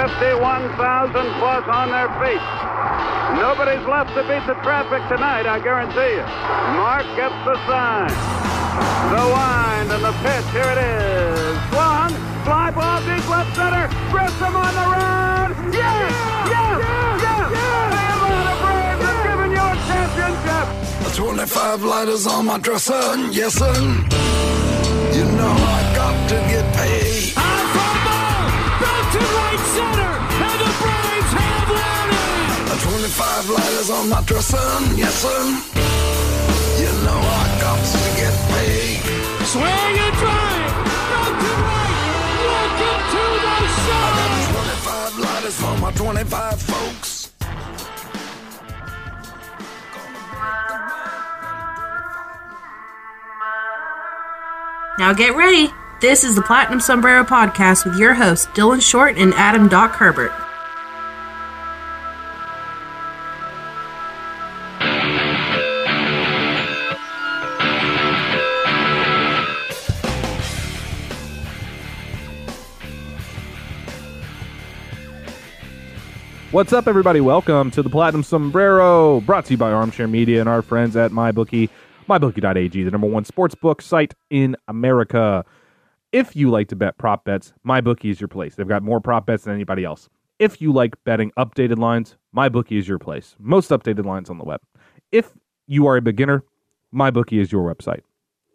Fifty-one thousand plus on their feet. Nobody's left to beat the traffic tonight, I guarantee you. Mark gets the sign. The wind and the pitch. Here it is. Swung. Fly ball deep left center. Grissom on the run. Yes! Yes! Yes! The Atlanta Braves have given you a championship. 25 lighters on my dresser, yes sir. You know I got to get center, and the Braves have won it. 25 lighters on my dresser, yes sir. You know I got to get paid. Swing and drive, back to right. Welcome to the show. 25 lighters for my 25 folks. Now get ready. This is the Platinum Sombrero Podcast with your hosts, Dylan Short and Adam Doc Herbert. What's up, everybody? Welcome to the Platinum Sombrero, brought to you by Armchair Media and our friends at MyBookie, MyBookie.ag, the number one sports book site in America. If you like to bet prop bets, MyBookie is your place. They've got more prop bets than anybody else. If you like betting updated lines, MyBookie is your place. Most updated lines on the web. If you are a beginner, MyBookie is your website.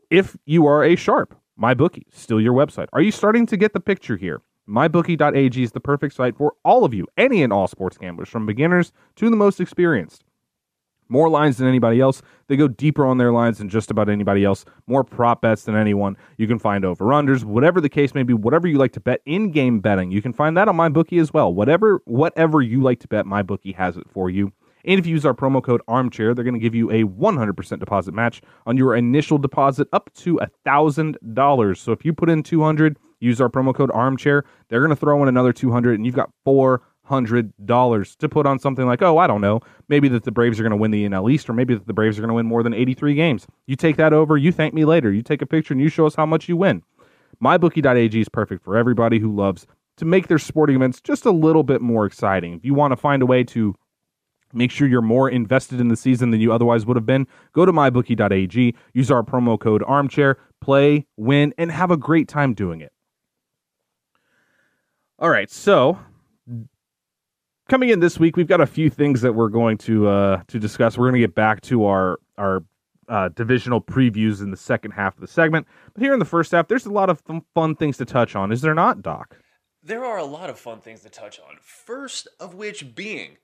If you are a sharp, MyBookie, still your website. Are you starting to get the picture here? MyBookie.ag is the perfect site for all of you, any and all sports gamblers, from beginners to the most experienced. More lines than anybody else. They go deeper on their lines than just about anybody else. More prop bets than anyone. You can find over unders, whatever the case may be, whatever you like to bet in game betting. You can find that on MyBookie as well. Whatever whatever you like to bet, MyBookie has it for you. And if you use our promo code armchair, they're going to give you a 100% deposit match on your initial deposit up to $1,000. So if you put in 200, use our promo code armchair, they're going to throw in another 200 and you've got $400 to put on something like, oh, I don't know, maybe that the Braves are going to win the NL East or maybe that the Braves are going to win more than 83 games. You take that over, you thank me later. You take a picture and you show us how much you win. MyBookie.ag is perfect for everybody who loves to make their sporting events just a little bit more exciting. If you want to find a way to Make sure you're more invested in the season than you otherwise would have been. Go to mybookie.ag, use our promo code armchair, play, win, and have a great time doing it. All right, so coming in this week, we've got a few things that we're going to uh, to discuss. We're going to get back to our our uh, divisional previews in the second half of the segment, but here in the first half, there's a lot of fun things to touch on. Is there not, Doc? There are a lot of fun things to touch on. First of which being,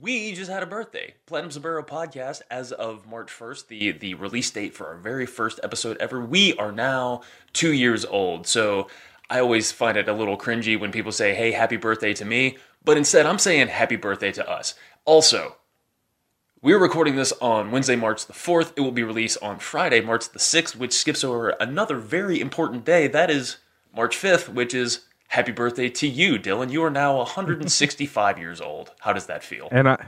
we just had a birthday. Platinum Sombrero podcast, as of March 1st, the, the release date for our very first episode ever. We are now two years old. So I always find it a little cringy when people say, hey, happy birthday to me. But instead, I'm saying happy birthday to us. Also, we're recording this on Wednesday, March the 4th. It will be released on Friday, March the 6th, which skips over another very important day. That is March 5th, which is happy birthday to you, Dylan. You are now 165 years old. How does that feel? And I,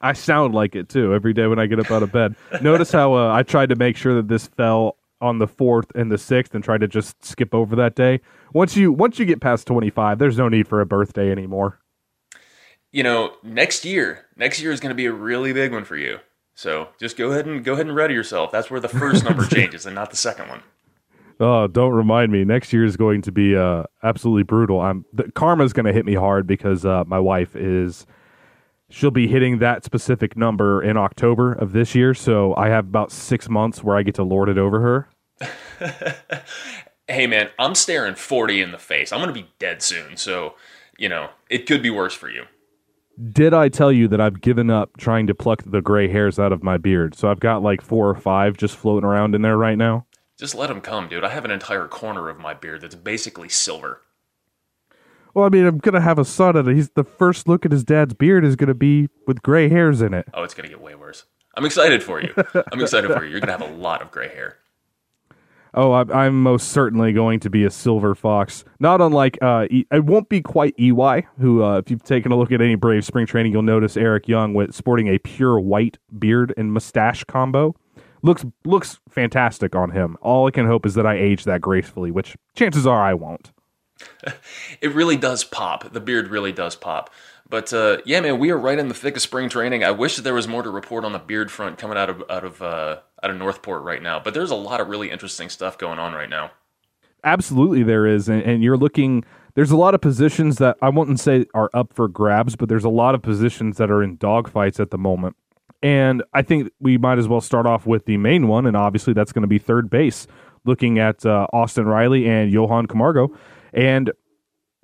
I sound like it too every day when I get up out of bed. Notice how uh, I tried to make sure that this fell on the fourth and the sixth, and tried to just skip over that day. Once you once you get past 25, there's no need for a birthday anymore. You know, next year, next year is going to be a really big one for you. So just go ahead and go ahead and ready yourself. That's where the first number changes, and not the second one. Oh, don't remind me. Next year is going to be uh, absolutely brutal. I'm the karma's going to hit me hard because uh, my wife is she'll be hitting that specific number in October of this year. So I have about six months where I get to lord it over her. hey man, I'm staring 40 in the face. I'm going to be dead soon. So, you know, it could be worse for you. Did I tell you that I've given up trying to pluck the gray hairs out of my beard? So I've got like four or five just floating around in there right now. Just let them come, dude. I have an entire corner of my beard that's basically silver. Well, I mean, I'm gonna have a son, and he's the first look at his dad's beard is gonna be with gray hairs in it. Oh, it's gonna get way worse. I'm excited for you. I'm excited for you. You're gonna have a lot of gray hair. Oh, I'm, I'm most certainly going to be a silver fox. Not unlike, uh, e- it won't be quite EY, who, uh, if you've taken a look at any Brave spring training, you'll notice Eric Young with sporting a pure white beard and mustache combo. Looks looks fantastic on him. All I can hope is that I age that gracefully, which chances are I won't. It really does pop. The beard really does pop. But uh, yeah, man, we are right in the thick of spring training. I wish that there was more to report on the beard front coming out of out of uh, out of Northport right now. But there's a lot of really interesting stuff going on right now. Absolutely, there is, and, and you're looking. There's a lot of positions that I wouldn't say are up for grabs, but there's a lot of positions that are in dogfights at the moment. And I think we might as well start off with the main one, and obviously that's going to be third base. Looking at uh, Austin Riley and Johan Camargo, and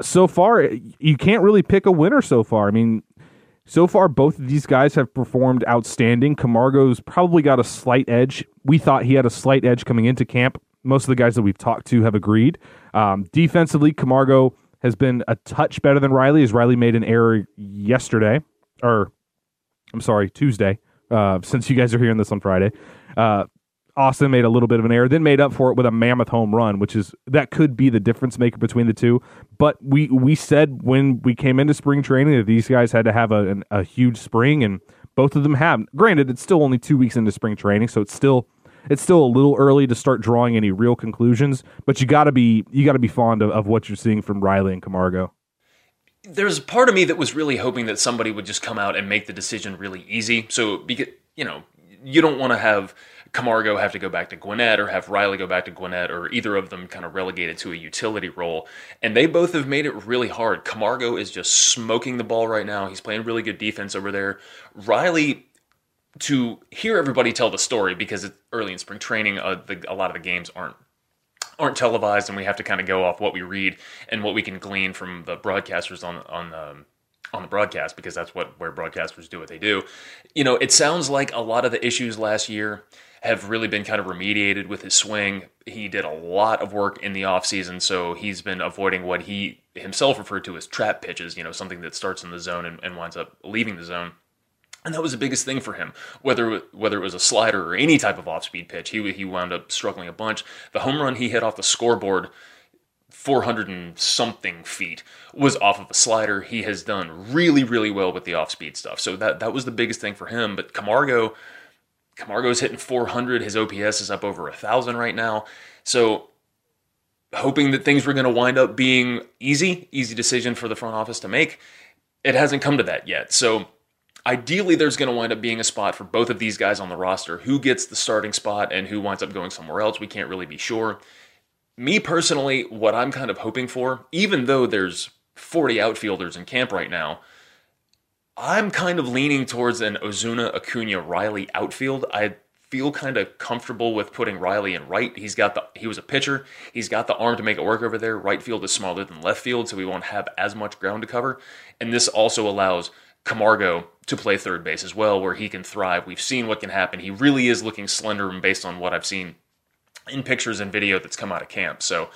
so far you can't really pick a winner. So far, I mean, so far both of these guys have performed outstanding. Camargo's probably got a slight edge. We thought he had a slight edge coming into camp. Most of the guys that we've talked to have agreed. Um, defensively, Camargo has been a touch better than Riley, as Riley made an error yesterday, or I'm sorry, Tuesday. Uh, since you guys are hearing this on Friday, uh, Austin made a little bit of an error, then made up for it with a mammoth home run, which is that could be the difference maker between the two. But we we said when we came into spring training that these guys had to have a, an, a huge spring, and both of them have. Granted, it's still only two weeks into spring training, so it's still it's still a little early to start drawing any real conclusions. But you got to be you got to be fond of, of what you're seeing from Riley and Camargo. There's a part of me that was really hoping that somebody would just come out and make the decision really easy. So because you know you don't want to have Camargo have to go back to Gwinnett or have Riley go back to Gwinnett or either of them kind of relegated to a utility role. And they both have made it really hard. Camargo is just smoking the ball right now. He's playing really good defense over there. Riley, to hear everybody tell the story because it's early in spring training, uh, the, a lot of the games aren't aren't televised, and we have to kind of go off what we read and what we can glean from the broadcasters on on um, on the broadcast because that's what where broadcasters do what they do. You know, it sounds like a lot of the issues last year have really been kind of remediated with his swing. He did a lot of work in the offseason, so he's been avoiding what he himself referred to as trap pitches, you know, something that starts in the zone and, and winds up leaving the zone. And that was the biggest thing for him. Whether whether it was a slider or any type of off-speed pitch, he he wound up struggling a bunch. The home run he hit off the scoreboard 400 and something feet was off of a slider. He has done really, really well with the off speed stuff. So that, that was the biggest thing for him. But Camargo, Camargo's hitting 400. His OPS is up over a 1,000 right now. So hoping that things were going to wind up being easy, easy decision for the front office to make. It hasn't come to that yet. So ideally, there's going to wind up being a spot for both of these guys on the roster. Who gets the starting spot and who winds up going somewhere else, we can't really be sure. Me personally, what I'm kind of hoping for, even though there's 40 outfielders in camp right now, I'm kind of leaning towards an Ozuna, Acuna, Riley outfield. I feel kind of comfortable with putting Riley in right. He's got the he was a pitcher. He's got the arm to make it work over there. Right field is smaller than left field, so we won't have as much ground to cover. And this also allows Camargo to play third base as well, where he can thrive. We've seen what can happen. He really is looking slender, based on what I've seen in pictures and video that's come out of camp. So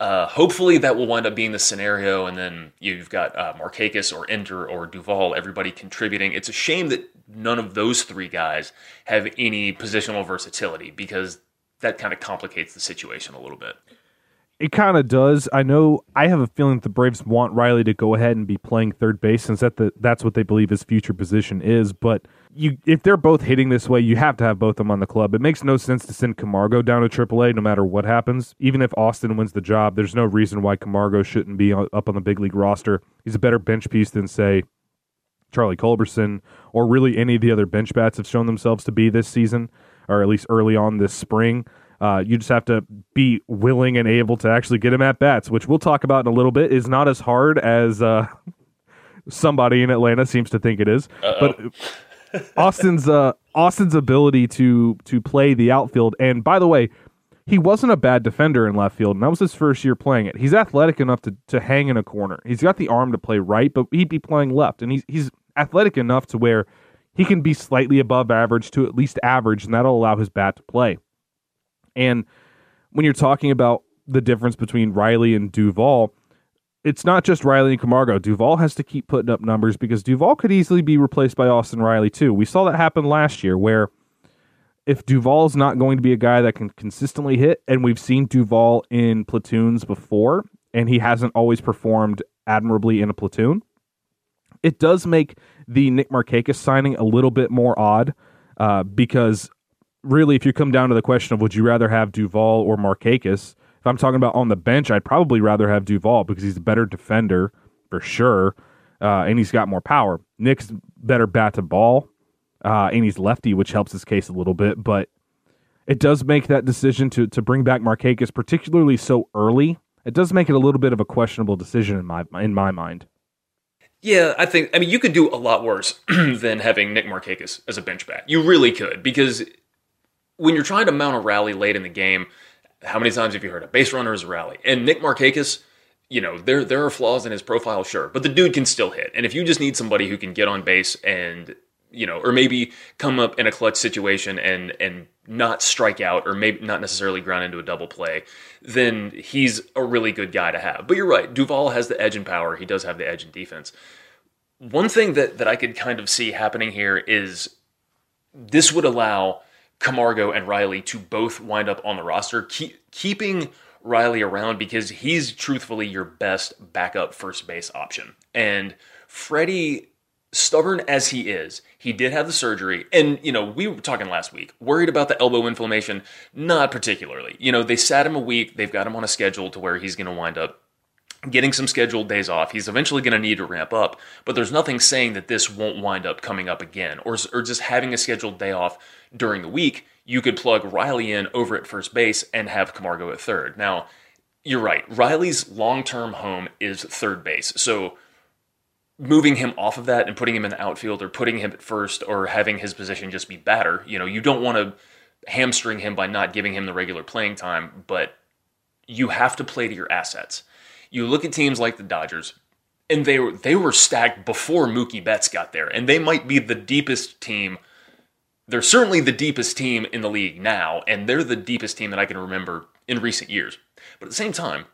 uh, hopefully that will wind up being the scenario, and then you've got uh, Markakis or Ender or Duvall, everybody contributing. It's a shame that none of those three guys have any positional versatility because that kind of complicates the situation a little bit. It kind of does. I know. I have a feeling that the Braves want Riley to go ahead and be playing third base, since that the, that's what they believe his future position is. But you, if they're both hitting this way, you have to have both of them on the club. It makes no sense to send Camargo down to AAA, no matter what happens. Even if Austin wins the job, there's no reason why Camargo shouldn't be up on the big league roster. He's a better bench piece than say Charlie Culberson or really any of the other bench bats have shown themselves to be this season, or at least early on this spring. Uh, you just have to be willing and able to actually get him at bats, which we'll talk about in a little bit. Is not as hard as uh, somebody in Atlanta seems to think it is. Uh-oh. But Austin's uh, Austin's ability to to play the outfield, and by the way, he wasn't a bad defender in left field, and that was his first year playing it. He's athletic enough to, to hang in a corner. He's got the arm to play right, but he'd be playing left, and he's he's athletic enough to where he can be slightly above average to at least average, and that'll allow his bat to play. And when you're talking about the difference between Riley and Duvall, it's not just Riley and Camargo. Duvall has to keep putting up numbers because Duvall could easily be replaced by Austin Riley too. We saw that happen last year where if Duvall's not going to be a guy that can consistently hit, and we've seen Duvall in platoons before, and he hasn't always performed admirably in a platoon, it does make the Nick Markakis signing a little bit more odd uh, because really, if you come down to the question of would you rather have Duvall or Markakis, if I'm talking about on the bench, I'd probably rather have Duvall because he's a better defender for sure, uh, and he's got more power. Nick's better bat to ball, uh, and he's lefty, which helps his case a little bit. But it does make that decision to to bring back Markakis, particularly so early. It does make it a little bit of a questionable decision in my in my mind. Yeah, I think. I mean, you could do a lot worse than having Nick Markakis as a bench bat. You really could because when you're trying to mount a rally late in the game, how many times have you heard a base runner is a rally? And Nick Markakis, you know, there there are flaws in his profile, sure, but the dude can still hit. And if you just need somebody who can get on base and you know, or maybe come up in a clutch situation and and not strike out, or maybe not necessarily ground into a double play, then he's a really good guy to have. But you're right, Duvall has the edge in power. He does have the edge in defense. One thing that that I could kind of see happening here is this would allow Camargo and Riley to both wind up on the roster, keep, keeping Riley around because he's truthfully your best backup first base option. And Freddie, stubborn as he is, he did have the surgery. And, you know, we were talking last week, worried about the elbow inflammation, not particularly. You know, they sat him a week, they've got him on a schedule to where he's going to wind up getting some scheduled days off. He's eventually going to need to ramp up, but there's nothing saying that this won't wind up coming up again or, or just having a scheduled day off during the week. You could plug Riley in over at first base and have Camargo at third. Now, you're right. Riley's long term home is third base. So moving him off of that and putting him in the outfield or putting him at first or having his position just be batter, you know, you don't want to hamstring him by not giving him the regular playing time, but you have to play to your assets. You look at teams like the Dodgers, and they were they were stacked before Mookie Betts got there, and they might be the deepest team. They're certainly the deepest team in the league now, and they're the deepest team that I can remember in recent years. But at the same time,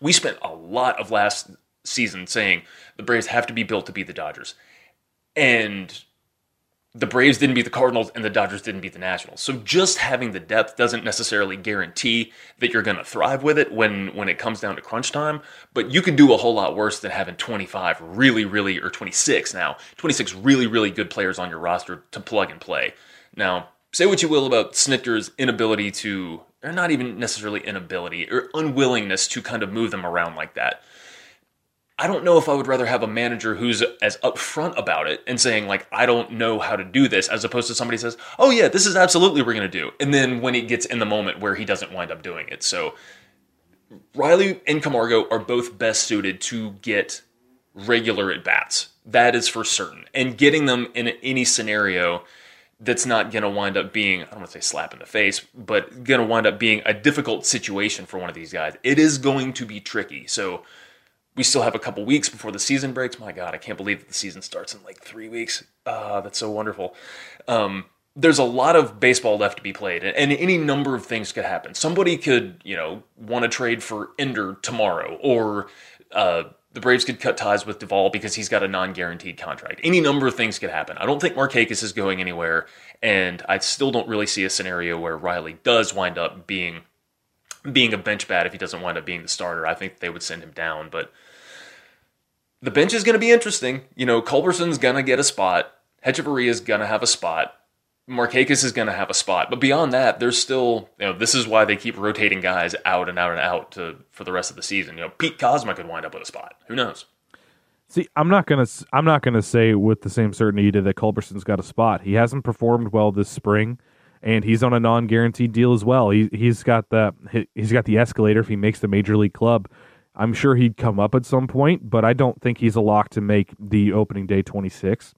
we spent a lot of last season saying the Braves have to be built to be the Dodgers. And the Braves didn't beat the Cardinals and the Dodgers didn't beat the Nationals. So just having the depth doesn't necessarily guarantee that you're going to thrive with it when when it comes down to crunch time, but you can do a whole lot worse than having 25 really really or 26 now, 26 really really good players on your roster to plug and play. Now, say what you will about Snitker's inability to or not even necessarily inability or unwillingness to kind of move them around like that. I don't know if I would rather have a manager who's as upfront about it and saying like I don't know how to do this as opposed to somebody says, "Oh yeah, this is absolutely we're going to do." And then when he gets in the moment where he doesn't wind up doing it. So Riley and Camargo are both best suited to get regular at bats. That is for certain. And getting them in any scenario that's not going to wind up being, I don't want to say slap in the face, but going to wind up being a difficult situation for one of these guys. It is going to be tricky. So we still have a couple weeks before the season breaks. My God, I can't believe that the season starts in like three weeks. Ah, that's so wonderful. Um, there's a lot of baseball left to be played, and any number of things could happen. Somebody could, you know, want to trade for Ender tomorrow, or uh, the Braves could cut ties with Duvall because he's got a non-guaranteed contract. Any number of things could happen. I don't think Markakis is going anywhere, and I still don't really see a scenario where Riley does wind up being being a bench bat if he doesn't wind up being the starter. I think they would send him down, but the bench is going to be interesting. You know, Culberson's going to get a spot. Hechavarria is going to have a spot. Markakis is going to have a spot. But beyond that, there's still, you know, this is why they keep rotating guys out and out and out to for the rest of the season. You know, Pete Kozma could wind up with a spot. Who knows? See, I'm not gonna I'm not gonna say with the same certainty that Culberson's got a spot. He hasn't performed well this spring, and he's on a non-guaranteed deal as well. He he's got the he's got the escalator if he makes the major league club. I'm sure he'd come up at some point, but I don't think he's a lock to make the opening day 26.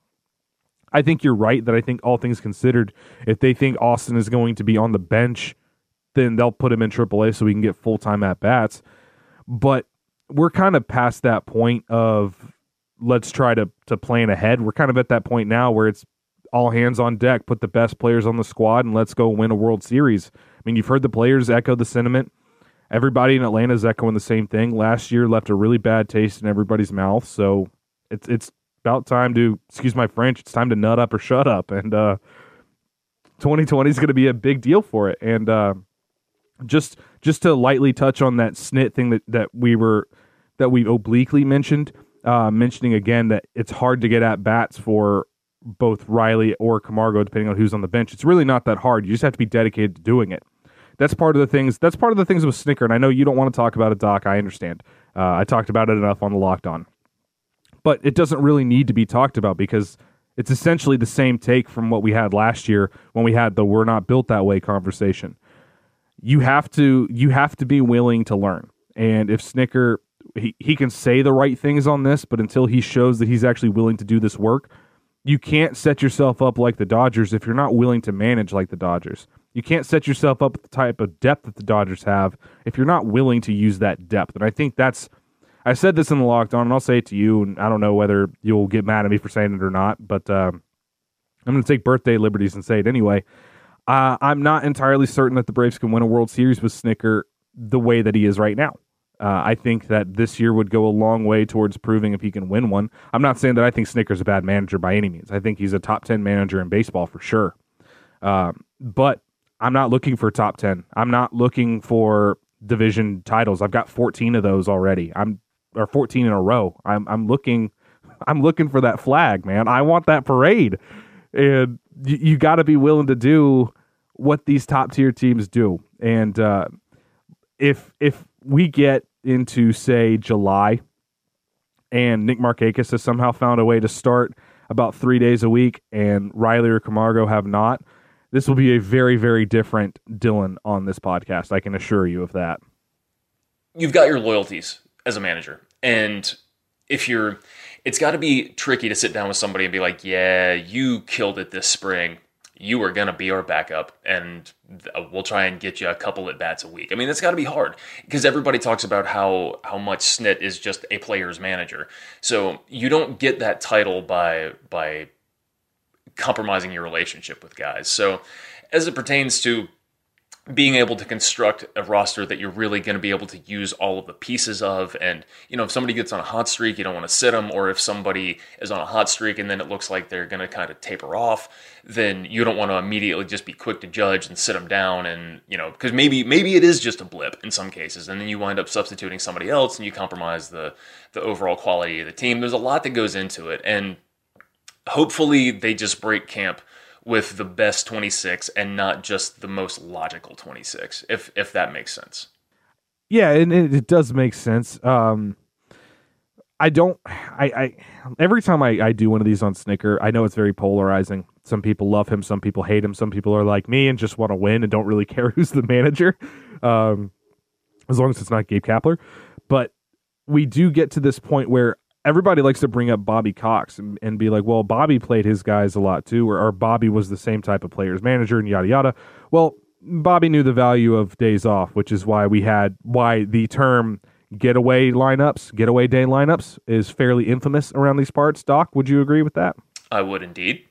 I think you're right that I think all things considered, if they think Austin is going to be on the bench, then they'll put him in AAA so we can get full time at bats. But we're kind of past that point of let's try to to plan ahead. We're kind of at that point now where it's all hands on deck, put the best players on the squad, and let's go win a World Series. I mean, you've heard the players echo the sentiment. Everybody in Atlanta is echoing the same thing. Last year left a really bad taste in everybody's mouth, so it's it's about time to excuse my French. It's time to nut up or shut up, and uh, 2020 is going to be a big deal for it. And uh, just just to lightly touch on that snit thing that that we were that we obliquely mentioned, uh, mentioning again that it's hard to get at bats for both Riley or Camargo, depending on who's on the bench. It's really not that hard. You just have to be dedicated to doing it. That's part of the things. That's part of the things with Snitker, And I know you don't want to talk about it, Doc. I understand. Uh, I talked about it enough on the Locked On, but it doesn't really need to be talked about because it's essentially the same take from what we had last year when we had the "we're not built that way" conversation. You have to you have to be willing to learn. And if Snitker he, he can say the right things on this, but until he shows that he's actually willing to do this work, you can't set yourself up like the Dodgers if you're not willing to manage like the Dodgers. You can't set yourself up with the type of depth that the Dodgers have if you're not willing to use that depth. And I think that's I said this in the Locked On, and I'll say it to you, and I don't know whether you'll get mad at me for saying it or not, but um, I'm going to take birthday liberties and say it anyway. Uh, I'm not entirely certain that the Braves can win a World Series with Snitker the way that he is right now. Uh, I think that this year would go a long way towards proving if he can win one. I'm not saying that I think Snitker's a bad manager by any means. I think he's a top 10 manager in baseball for sure. Um, but I'm not looking for top 10. I'm not looking for division titles. I've got 14 of those already. I'm or 14 in a row. I'm I'm looking I'm looking for that flag, man. I want that parade. And you, you got to be willing to do what these top tier teams do. And uh, if if we get into say July and Nick Markakis has somehow found a way to start about three days a week and Riley or Camargo have not, this will be a very, very different Dylan on this podcast. I can assure you of that. You've got your loyalties as a manager. And if you're, it's got to be tricky to sit down with somebody and be like, yeah, you killed it this spring. You are going to be our backup, and uh, we'll try and get you a couple at bats a week. I mean, that's got to be hard because everybody talks about how how much Snit is just a player's manager. So you don't get that title by by compromising your relationship with guys. So, as it pertains to being able to construct a roster that you're really going to be able to use all of the pieces of and you know if somebody gets on a hot streak you don't want to sit them or if somebody is on a hot streak and then it looks like they're going to kind of taper off then you don't want to immediately just be quick to judge and sit them down and you know because maybe maybe it is just a blip in some cases and then you wind up substituting somebody else and you compromise the the overall quality of the team there's a lot that goes into it and hopefully they just break camp with the best 26 and not just the most logical 26 if if that makes sense. Yeah and it, it does make sense. Um i don't i i every time I, I do one of these on snitker i know it's very polarizing. Some people love him some people hate him some people are like me and just want to win and don't really care who's the manager um as long as it's not gabe kapler. But we do get to this point where everybody likes to bring up Bobby Cox and, and, be like, well, Bobby played his guys a lot too, or, or Bobby was the same type of player's manager and yada yada. Well, Bobby knew the value of days off, which is why we had why the term getaway lineups, getaway day lineups is fairly infamous around these parts. Doc, would you agree with that? I would indeed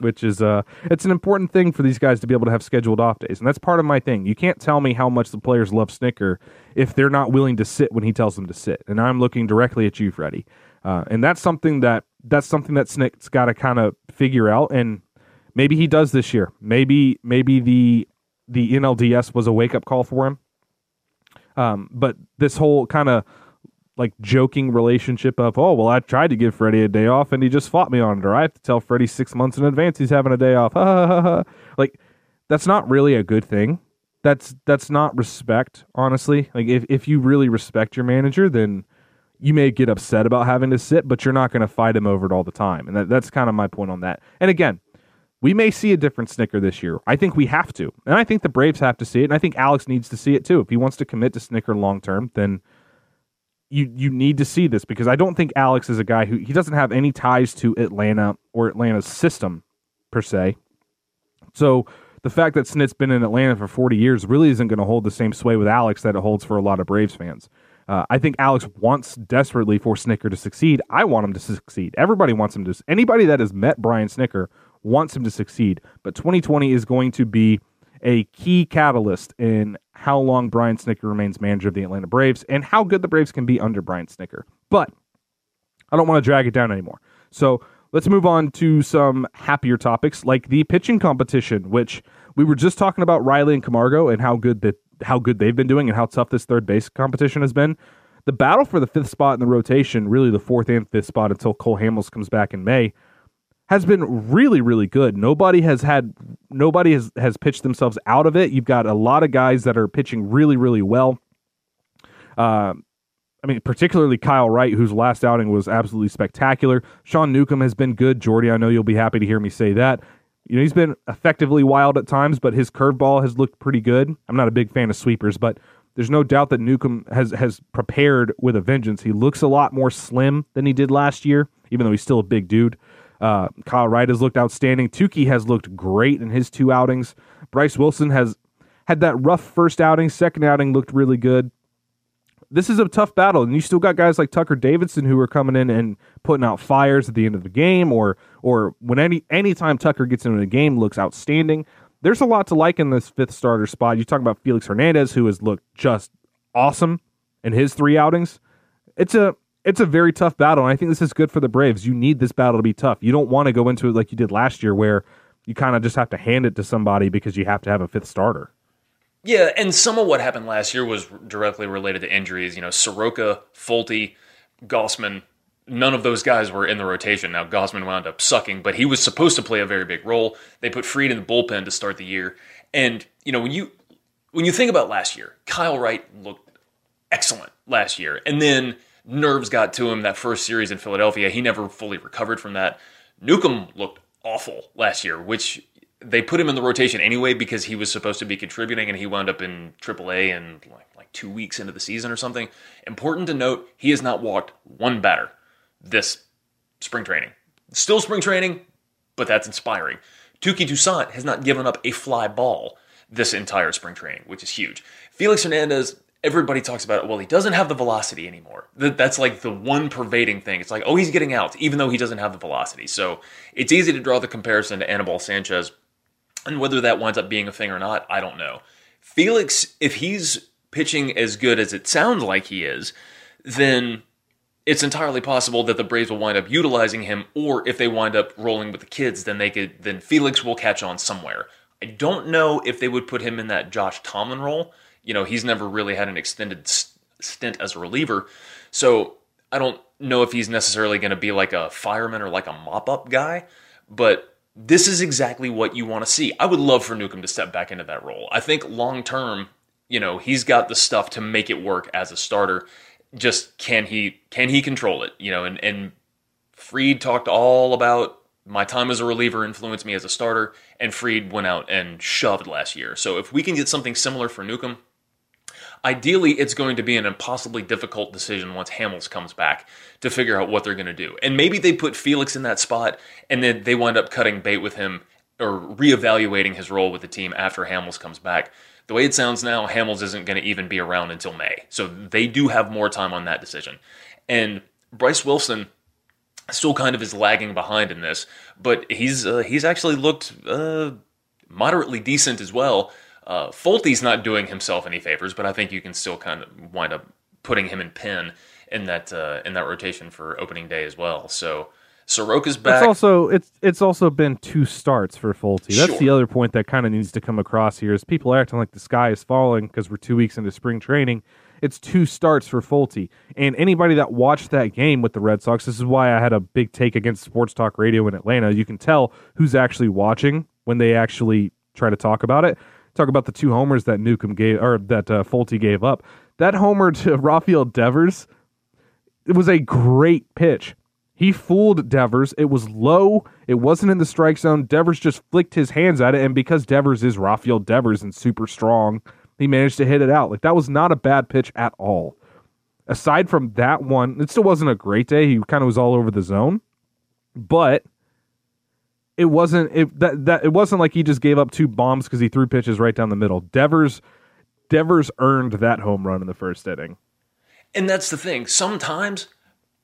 which is uh it's an important thing for these guys to be able to have scheduled off days. And that's part of my thing. You can't tell me how much the players love Snitker if they're not willing to sit when he tells them to sit. And i'm looking directly at you freddie. Uh, and that's something that that's something that snick's got to kind of figure out. And maybe he does this year. Maybe maybe the the nlds was a wake-up call for him. Um, but this whole kind of like joking relationship of oh well I tried to give Freddie a day off and he just fought me on it or I have to tell Freddie six months in advance he's having a day off like that's not really a good thing that's that's not respect honestly like if, if you really respect your manager then you may get upset about having to sit but you're not going to fight him over it all the time and that, that's kind of my point on that and again we may see a different Snitker this year. I think we have to. And I think the Braves have to see it. And I think Alex needs to see it too. If he wants to commit to Snitker long term, then you you need to see this because I don't think Alex is a guy who he doesn't have any ties to Atlanta or Atlanta's system per se. So the fact that Snit's been in Atlanta for 40 years really isn't going to hold the same sway with Alex that it holds for a lot of Braves fans. Uh, I think Alex wants desperately for Snitker to succeed. I want him to succeed. Everybody wants him to. Anybody that has met Brian Snitker wants him to succeed. But 2020 is going to be a key catalyst in how long Brian Snitker remains manager of the Atlanta Braves and how good the Braves can be under Brian Snitker. But I don't want to drag it down anymore. So let's move on to some happier topics like the pitching competition, which we were just talking about Riley and Camargo and how good that how good they've been doing and how tough this third base competition has been. The battle for the fifth spot in the rotation, really the fourth and fifth spot until Cole Hamels comes back in May, has been really, really good. Nobody has had nobody has, has pitched themselves out of it. You've got a lot of guys that are pitching really, really well. Uh, I mean, particularly Kyle Wright, whose last outing was absolutely spectacular. Sean Newcomb has been good. Jordy, I know you'll be happy to hear me say that. You know, he's been effectively wild at times, but his curveball has looked pretty good. I'm not a big fan of sweepers, but there's no doubt that Newcomb has has prepared with a vengeance. He looks a lot more slim than he did last year, even though he's still a big dude. Uh, Kyle Wright has looked outstanding. Touki has looked great in his two outings. Bryce Wilson has had that rough first outing. Second outing looked really good. This is a tough battle, and you still got guys like Tucker Davidson who are coming in and putting out fires at the end of the game, or or when any anytime Tucker gets into the game looks outstanding. There's a lot to like in this fifth starter spot. You talk about Felix Hernandez, who has looked just awesome in his three outings. It's a it's a very tough battle, and I think this is good for the Braves. You need this battle to be tough. You don't want to go into it like you did last year, where you kind of just have to hand it to somebody because you have to have a fifth starter. Yeah, and some of what happened last year was directly related to injuries. You know, Soroka, Folty, Gausman, none of those guys were in the rotation. Now, Gausman wound up sucking, but he was supposed to play a very big role. They put Fried in the bullpen to start the year. And, you know, when you when you think about last year, Kyle Wright looked excellent last year. And then nerves got to him that first series in Philadelphia. He never fully recovered from that. Newcomb looked awful last year, which they put him in the rotation anyway because he was supposed to be contributing and he wound up in AAA and like like 2 weeks into the season or something. Important to note, he has not walked one batter this spring training. Still spring training, but that's inspiring. Touki Toussaint has not given up a fly ball this entire spring training, which is huge. Felix Hernandez, everybody talks about it. Well, he doesn't have the velocity anymore. That's like the one pervading thing. It's like, oh, he's getting out, even though he doesn't have the velocity. So it's easy to draw the comparison to Anibal Sanchez. And whether that winds up being a thing or not, I don't know. Felix, if he's pitching as good as it sounds like he is, then it's entirely possible that the Braves will wind up utilizing him, or if they wind up rolling with the kids, then they could then Felix will catch on somewhere. I don't know if they would put him in that Josh Tomlin role. You know, he's never really had an extended stint as a reliever, so I don't know if he's necessarily going to be like a fireman or like a mop up guy. But this is exactly what you want to see. I would love for Newcomb to step back into that role. I think long term, you know, he's got the stuff to make it work as a starter just can he can he control it? You know, and and Fried talked all about my time as a reliever influenced me as a starter, and Fried went out and shoved last year. So if we can get something similar for Newcomb, ideally it's going to be an impossibly difficult decision once Hamels comes back to figure out what they're going to do. And maybe they put Felix in that spot, and then they wind up cutting bait with him or reevaluating his role with the team after Hamels comes back. The way it sounds now, Hamels isn't going to even be around until May. So they do have more time on that decision. And Bryce Wilson still kind of is lagging behind in this, but he's uh, he's actually looked uh, moderately decent as well. Uh, Folty's not doing himself any favors, but I think you can still kind of wind up putting him in pin in that uh, in that rotation for opening day as well. So Soroka's back. It's also it's it's also been two starts for Folty. That's Sure. the other point that kind of needs to come across here is people are acting like the sky is falling because we're two weeks into spring training. It's two starts for Folty, and anybody that watched that game with the Red Sox, this is why I had a big take against Sports Talk Radio in Atlanta. You can tell who's actually watching when they actually try to talk about it. Talk about the two homers that Newcomb gave or that uh, Folty gave up. That homer to Rafael Devers it was a great pitch. He fooled Devers. It was low. It wasn't in the strike zone. Devers just flicked his hands at it, and because Devers is Rafael Devers and super strong, he managed to hit it out. Like that was not a bad pitch at all. Aside from that one, it still wasn't a great day. He kind of was all over the zone, but it wasn't it that that it wasn't like he just gave up two bombs because he threw pitches right down the middle. Devers Devers earned that home run in the first inning. And that's the thing. Sometimes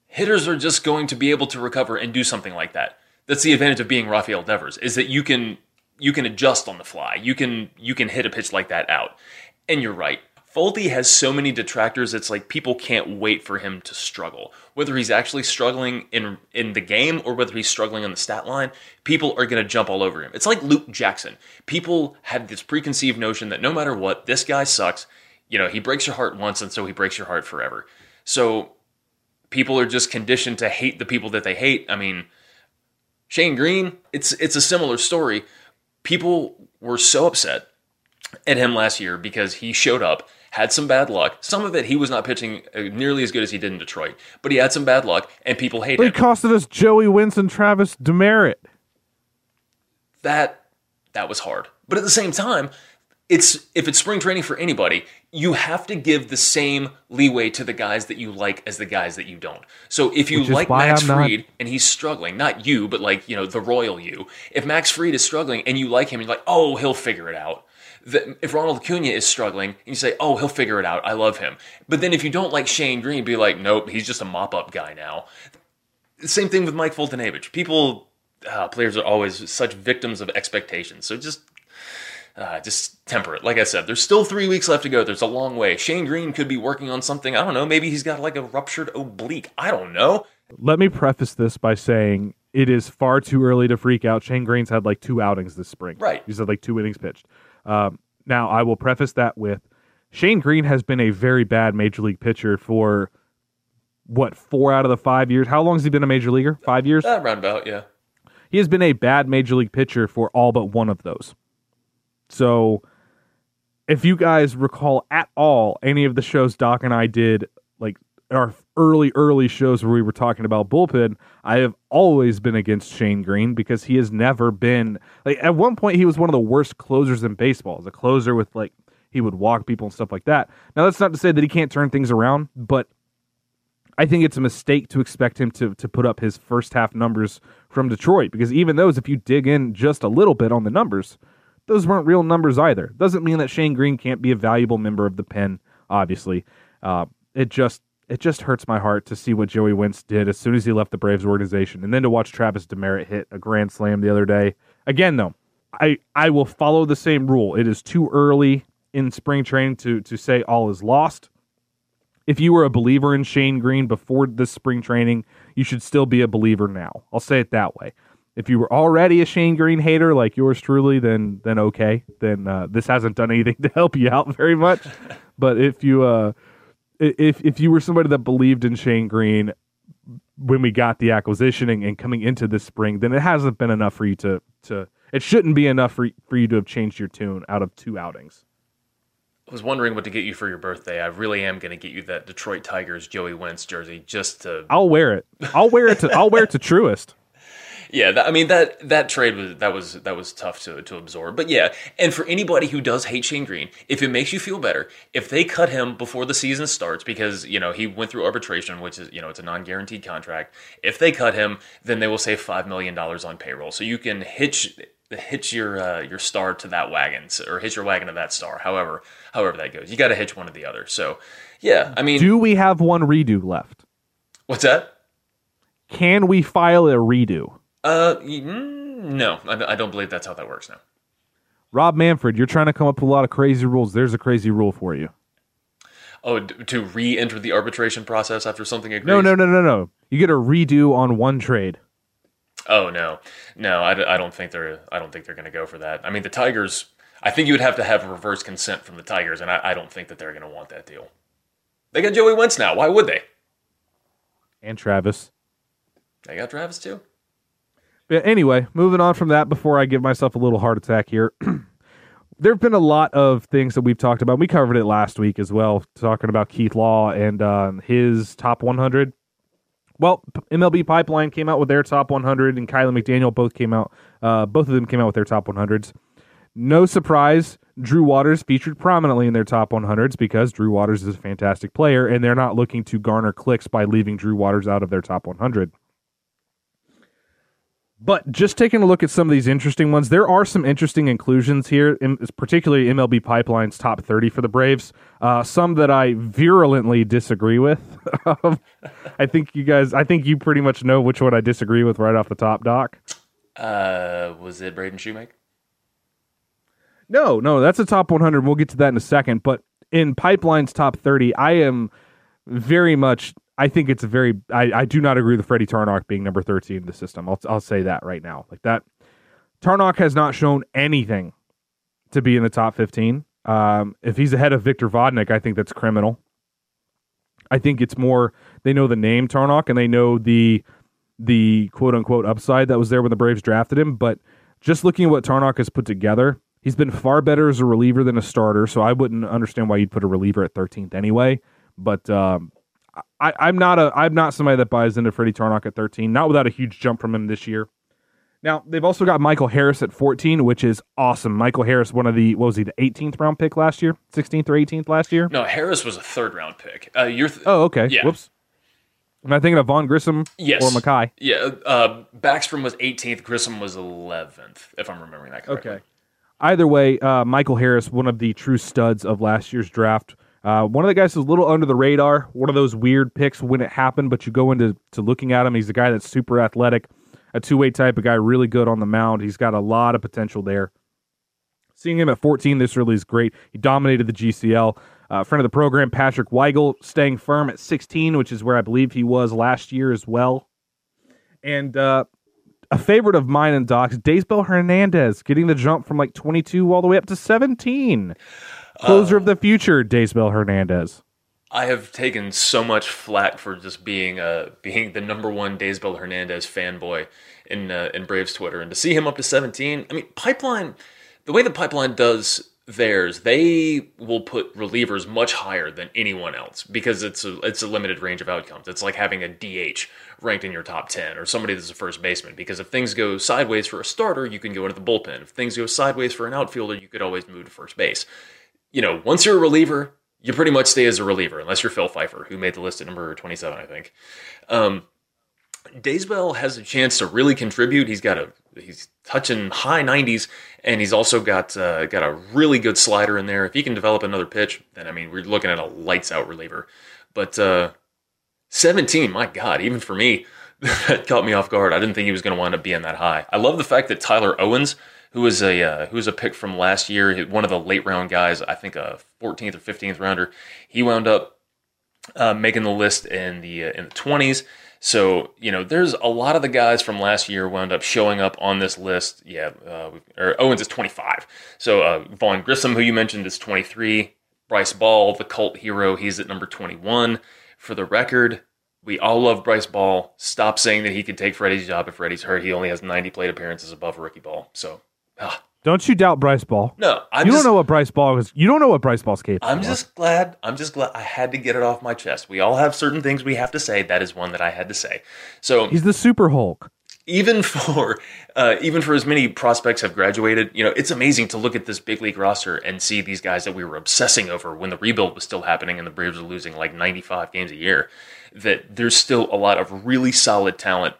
hitters are just going to be able to recover and do something like that. That's the advantage of being Rafael Devers is that you can you can adjust on the fly. You can you can hit a pitch like that out. And you're right. Folty has so many detractors. It's like people can't wait for him to struggle. Whether he's actually struggling in in the game or whether he's struggling on the stat line, people are to jump all over him. It's like Luke Jackson. People have this preconceived notion that no matter what, this guy sucks. You know, he breaks your heart once, and so he breaks your heart forever. So people are just conditioned to hate the people that they hate. I mean, Shane Greene, it's it's a similar story. People were so upset at him last year because he showed up, had some bad luck. Some of it he was not pitching uh, nearly as good as he did in Detroit, but he had some bad luck and people hate But him. it costed us Joey and Travis Demeritte. that that was hard. But at the same time, it's if it's spring training for anybody, you have to give the same leeway to the guys that you like as the guys that you don't. So if you like Max I'm not- Fried and he's struggling, not you, but like, you know, the royal you. If Max Fried is struggling and you like him, you're like, "Oh, he'll figure it out." The, if Ronald Acuna is struggling and you say, "Oh, he'll figure it out. I love him." But then if you don't like Shane Greene, be like, "Nope, he's just a mop-up guy now." Same thing with Mike Foltynewicz. People, uh, players are always such victims of expectations. So just, uh, just temper it. Like I said, there's still three weeks left to go. There's a long way. Shane Greene could be working on something. I don't know. Maybe he's got like a ruptured oblique. I don't know. Let me preface this by saying it is far too early to freak out. Shane Greene's had like two outings this spring. Right. He's had like two innings pitched. Um, now, I will preface that with Shane Greene has been a very bad major league pitcher for what, four out of the five years? How long has he been a major leaguer? Five years? Uh, roundabout, yeah. he has been a bad major league pitcher for all but one of those. So, if you guys recall at all any of the shows Doc and I did, like our early, early shows where we were talking about bullpen, I have always been against Shane Greene because he has never been like at one point he was one of the worst closers in baseball. As a closer with like he would walk people and stuff like that. Now that's not to say that he can't turn things around, but I think it's a mistake to expect him to to put up his first half numbers from Detroit because even those, if you dig in just a little bit on the numbers, those weren't real numbers either. Doesn't mean that Shane Greene can't be a valuable member of the pen. Obviously, uh, it just it just hurts my heart to see what Joey Wentz did as soon as he left the Braves organization, and then to watch Travis Demeritte hit a grand slam the other day. Again, though, I I will follow the same rule. It is too early in spring training to to say all is lost if you were a believer in Shane Greene before this spring training, you should still be a believer now. I'll say it that way. If you were already a Shane Greene hater like yours truly, then then okay. Then uh, this hasn't done anything to help you out very much. but if you uh, if if you were somebody that believed in Shane Greene when we got the acquisition and, and coming into this spring, then it hasn't been enough for you to to. It shouldn't be enough for for you to have changed your tune out of two outings. I was wondering what to get you for your birthday. I really am going to get you that Detroit Tigers Joey Wentz jersey just to. I'll wear it. I'll wear it to. I'll wear it to Truist. Yeah, that, I mean that that trade was that was that was tough to to absorb. But yeah, and for anybody who does hate Shane Greene, if it makes you feel better, if they cut him before the season starts because you know he went through arbitration, which is you know it's a non guaranteed contract. If they cut him, then they will save five million dollars on payroll. So you can hitch hitch your uh, your star to that wagon or hitch your wagon to that star. However, however that goes, you got to hitch one to the other. So yeah, I mean, Do we have one redo left? what's that? Can we file a redo? Uh, mm, no, I, I don't believe that's how that works now. Rob Manfred, you're trying to come up with a lot of crazy rules. There's a crazy rule for you. Oh, d- to re-enter the arbitration process after something agrees? No, no, no, no, no. You get a redo on one trade. Oh no, no, I, I don't think they're I don't think they're going to go for that. I mean, the Tigers. I think you would have to have a reverse consent from the Tigers, and I, I don't think that they're going to want that deal. They got Joey Wentz now. Why would they? And Travis. They got Travis too. But anyway, moving on from that before I give myself a little heart attack here. there have been a lot of things that we've talked about. We covered it last week as well, talking about Keith Law and um, his top 100. Well, MLB Pipeline came out with their top 100, and Kiley McDaniel both came out. Uh, both of them came out with their top 100s. No surprise, Drew Waters featured prominently in their top 100s because Drew Waters is a fantastic player, and they're not looking to garner clicks by leaving Drew Waters out of their top 100. But just taking a look at some of these interesting ones, there are some interesting inclusions here, in, particularly MLB Pipeline's top 30 for the Braves. Uh, some that I virulently disagree with. I think you guys, I think you pretty much know which one I disagree with right off the top, Doc. Uh, was it Braden Shoemaker? No, no, that's a top 100. We'll get to that in a second. But in Pipeline's top 30, I am very much. I think it's a very. I, I do not agree with Freddy Tarnok being number 13 in the system. I'll I'll say that right now. Like that, Tarnok has not shown anything to be in the top 15. Um, if he's ahead of Victor Vodnik, I think that's criminal. I think it's more they know the name Tarnok and they know the the quote unquote upside that was there when the Braves drafted him. But just looking at what Tarnok has put together, he's been far better as a reliever than a starter. So I wouldn't understand why you'd put a reliever at 13th anyway. But um, I, I'm not a I'm not somebody that buys into Freddy Tarnok at 13. Not without a huge jump from him this year. Now they've also got Michael Harris at 14, which is awesome. Michael Harris, one of the what was he the 18th round pick last year, 16th or 18th last year? No, Harris was a third round pick. Uh, you're th- Oh, okay. Yeah. Whoops. Am I thinking of Vaughn Grissom yes. or Mackay? Yeah, uh, Backstrom was 18th. Grissom was 11th, if I'm remembering that correctly. Okay. Either way, uh, Michael Harris, one of the true studs of last year's draft. Uh, one of the guys who's a little under the radar. One of those weird picks when it happened, but you go into to looking at him. He's a guy that's super athletic, a two way type of guy, really good on the mound. He's got a lot of potential there. Seeing him at 14 this early is great. He dominated the GCL. Uh, friend of the program, Patrick Weigel, staying firm at 16, which is where I believe he was last year as well. And uh, a favorite of mine and Doc's, Daysbel Hernandez, getting the jump from like 22 all the way up to 17. Closer of the future, Daysbel Hernandez. I have taken so much flack for just being uh being the number one Daysbel Hernandez fanboy in uh, in Braves Twitter, and to see him up to 17. I mean, Pipeline, the way the Pipeline does theirs, they will put relievers much higher than anyone else because it's a it's a limited range of outcomes. It's like having a DH ranked in your top 10 or somebody that's a first baseman because if things go sideways for a starter, you can go into the bullpen. If things go sideways for an outfielder, you could always move to first base. You know, once you're a reliever, you pretty much stay as a reliever unless you're Phil Pfeifer, who made the list at number 27, I think. Um, Daysbel has a chance to really contribute. He's got a he's touching high 90s, and he's also got uh, got a really good slider in there. If he can develop another pitch, then I mean we're looking at a lights out reliever. But uh, 17, my God, even for me, that caught me off guard. I didn't think he was going to wind up being that high. I love the fact that Tyler Owens, who was a uh, who was a pick from last year, one of the late round guys, I think a 14th or 15th rounder, he wound up uh, making the list in the uh, in the 20s. So you know, there's a lot of the guys from last year wound up showing up on this list. Yeah, uh, or Owens is 25. So uh, Vaughn Grissom, who you mentioned, is 23. Bryce Ball, the cult hero, he's at number 21. For the record, we all love Bryce Ball. Stop saying that he could take Freddie's job if Freddie's hurt. He only has 90 plate appearances above rookie ball. So, ah, Don't you doubt Bryce Ball. no, I'm you just, don't know what Bryce Ball is. You don't know what Bryce Ball's capable I'm of. just glad. I'm just glad I had to get it off my chest. We all have certain things we have to say. That is one that I had to say. So He's the Super Hulk. even for uh, even for as many prospects have graduated, you know, it's amazing to look at this big league roster and see these guys that we were obsessing over when the rebuild was still happening and the Braves were losing like 95 games a year. That there's still a lot of really solid talent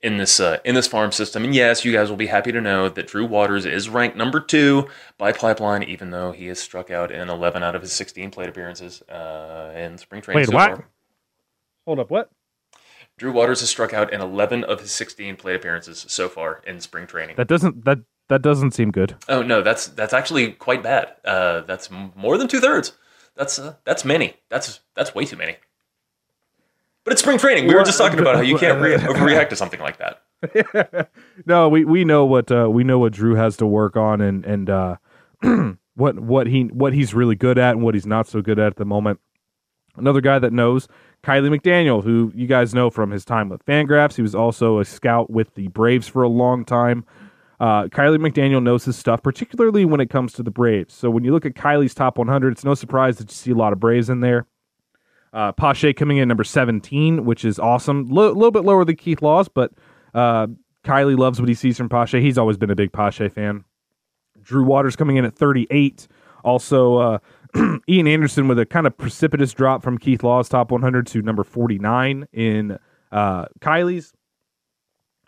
in this uh, in this farm system. And yes, you guys will be happy to know that Drew Waters is ranked number two by Pipeline, even though he has struck out in 11 out of his 16 plate appearances uh, in spring training. Wait, so what? far. Hold up, what? Drew Waters has struck out in 11 of his 16 plate appearances so far in spring training. That doesn't that that doesn't seem good. Oh no, that's that's actually quite bad. Uh, that's more than two thirds. That's uh, that's many. That's that's way too many. But it's spring training. We were just talking about how you can't re- overreact to something like that. No, we, we know what uh, we know what Drew has to work on and and uh, what what he what he's really good at and what he's not so good at at the moment. Another guy that knows Kiley McDaniel, who you guys know from his time with Fangraphs. He was also a scout with the Braves for a long time. Uh, Kiley McDaniel knows his stuff, particularly when it comes to the Braves. So when you look at Kiley's top 100, it's no surprise that you see a lot of Braves in there. Uh, Pache coming in number 17, which is awesome. A little bit lower than Keith Laws, but uh, Kiley loves what he sees from Pache. He's always been a big Pache fan. Drew Waters coming in at 38. Also, uh, Ian Anderson with a kind of precipitous drop from Keith Law's top 100 to number 49 in uh, Kiley's.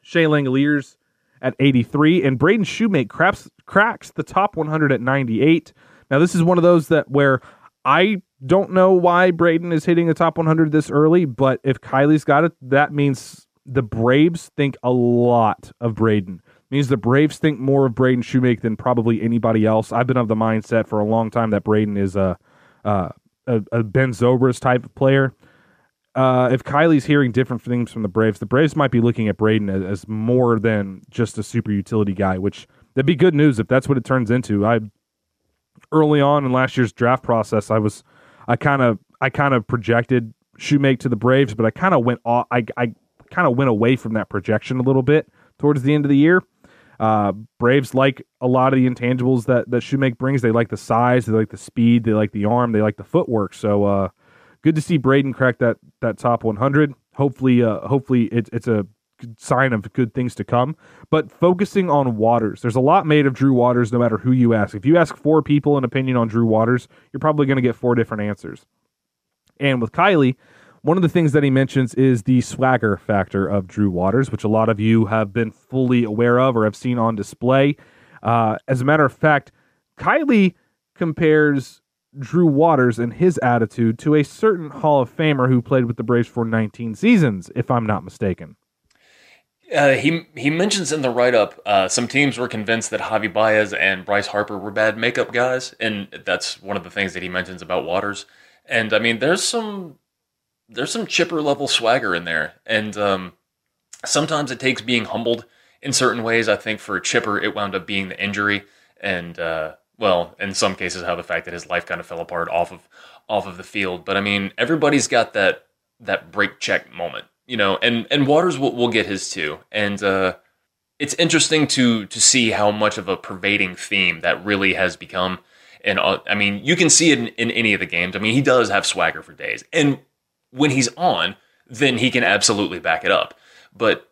Shea Langeliers at 83, and Braden Shewmake cracks, cracks the top 100 at 98. Now, this is one of those that where I don't know why Braden is hitting the top 100 this early, but if Kiley's got it, that means the Braves think a lot of Braden. means the Braves think more of Braden Shewmake than probably anybody else. I've been of the mindset for a long time that Braden is a a, a, a Ben Zobrist type of player. Uh, if Kiley's hearing different things from the Braves, the Braves might be looking at Braden as, as more than just a super utility guy, which that'd be good news if that's what it turns into. I early on in last year's draft process, I was I kind of I kind of projected Shewmake to the Braves, but I kind of went off, I I kind of went away from that projection a little bit towards the end of the year. Uh, Braves like a lot of the intangibles that that Shewmake brings. They like the size, they like the speed, they like the arm, they like the footwork. So uh, good to see Braden crack that that top 100. Hopefully, uh, hopefully it, it's a sign of good things to come. But focusing on Waters, there's a lot made of Drew Waters. No matter who you ask, if you ask four people an opinion on Drew Waters, you're probably going to get four different answers. And with Kiley, one of the things that he mentions is the swagger factor of Drew Waters, which a lot of you have been fully aware of or have seen on display. Uh, as a matter of fact, Kiley compares Drew Waters and his attitude to a certain Hall of Famer who played with the Braves for 19 seasons, if I'm not mistaken. Uh, he he mentions in the write up uh, some teams were convinced that Javi Baez and Bryce Harper were bad makeup guys, and that's one of the things that he mentions about Waters. And I mean, there's some there's some chipper level swagger in there, and um, sometimes it takes being humbled in certain ways. I think for Chipper, it wound up being the injury, and uh, well, in some cases, how the fact that his life kind of fell apart off of off of the field. But I mean, everybody's got that that break check moment, you know, and and Waters will, will get his too, and uh, it's interesting to to see how much of a pervading theme that really has become. And uh, I mean, you can see it in, in any of the games. I mean, he does have swagger for days, and when he's on, then he can absolutely back it up. But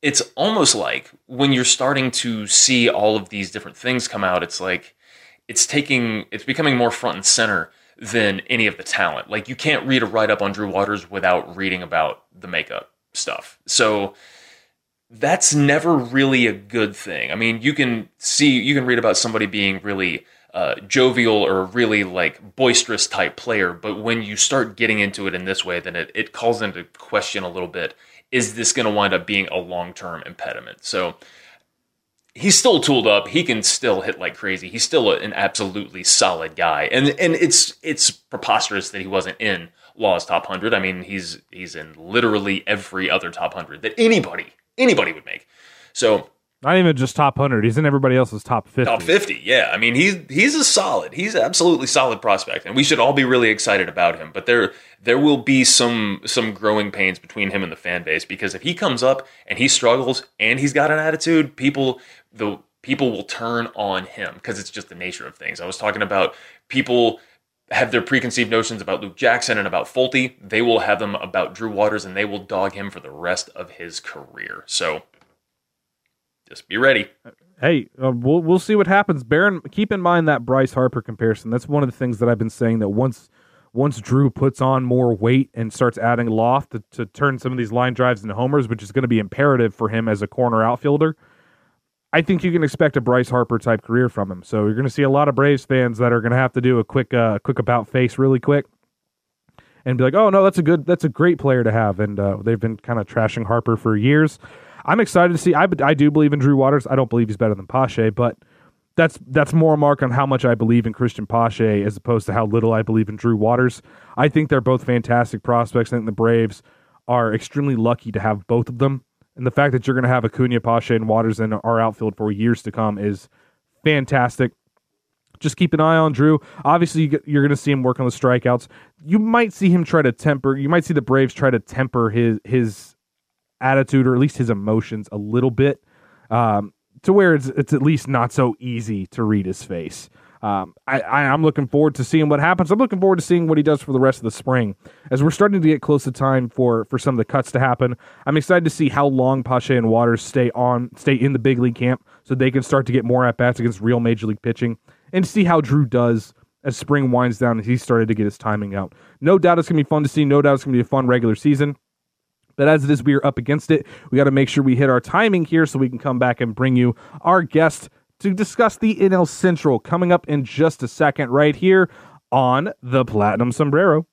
it's almost like when you're starting to see all of these different things come out, it's like it's taking it's becoming more front and center than any of the talent. Like you can't read a write up on Drew Waters without reading about the makeup stuff. So that's never really a good thing. I mean, you can see you can read about somebody being really uh, jovial or really like boisterous type player. But when you start getting into it in this way, then it, it calls into question a little bit is this going to wind up being a long term impediment? So he's still tooled up. He can still hit like crazy. He's still an absolutely solid guy. And and it's it's preposterous that he wasn't in Law's top 100. I mean, he's he's in literally every other top 100 that anybody anybody would make. So not even just top 100. He's in everybody else's top 50. Top 50, yeah. I mean, he's he's a solid. He's absolutely solid prospect, and we should all be really excited about him. But there there will be some some growing pains between him and the fan base because if he comes up and he struggles and he's got an attitude, people the people will turn on him because it's just the nature of things. I was talking about people have their preconceived notions about Luke Jackson and about Folty. They will have them about Drew Waters, and they will dog him for the rest of his career. So just be ready. Hey, uh, we'll we'll see what happens. Baron, keep in mind that Bryce Harper comparison. That's one of the things that I've been saying that once once Drew puts on more weight and starts adding loft to, to turn some of these line drives into homers, which is going to be imperative for him as a corner outfielder. I think you can expect a Bryce Harper type career from him. So you're going to see a lot of Braves fans that are going to have to do a quick uh, quick about face really quick and be like, "Oh no, that's a good, that's a great player to have." And uh, they've been kind of trashing Harper for years. I'm excited to see. I, I do believe in Drew Waters. I don't believe he's better than Pache, but that's that's more a mark on how much I believe in Christian Pache as opposed to how little I believe in Drew Waters. I think they're both fantastic prospects. I think the Braves are extremely lucky to have both of them. And the fact that you're going to have Acuna, Pache, and Waters in our outfield for years to come is fantastic. Just keep an eye on Drew. Obviously, you're going to see him work on the strikeouts. You might see him try to temper. You might see the Braves try to temper his his attitude or at least his emotions a little bit um, to where it's, it's at least not so easy to read his face. Um, I, I, am looking forward to seeing what happens. I'm looking forward to seeing what he does for the rest of the spring. As we're starting to get close to time for, for some of the cuts to happen, I'm excited to see how long Pache and Waters stay on stay in the big league camp so they can start to get more at bats against real major league pitching and see how Drew does as spring winds down and he started to get his timing out. No doubt it's gonna be fun to see. No doubt it's gonna be a fun regular season. But as it is, we are up against it. We got to make sure we hit our timing here so we can come back and bring you our guest to discuss the NL Central coming up in just a second, right here on the Platinum Sombrero.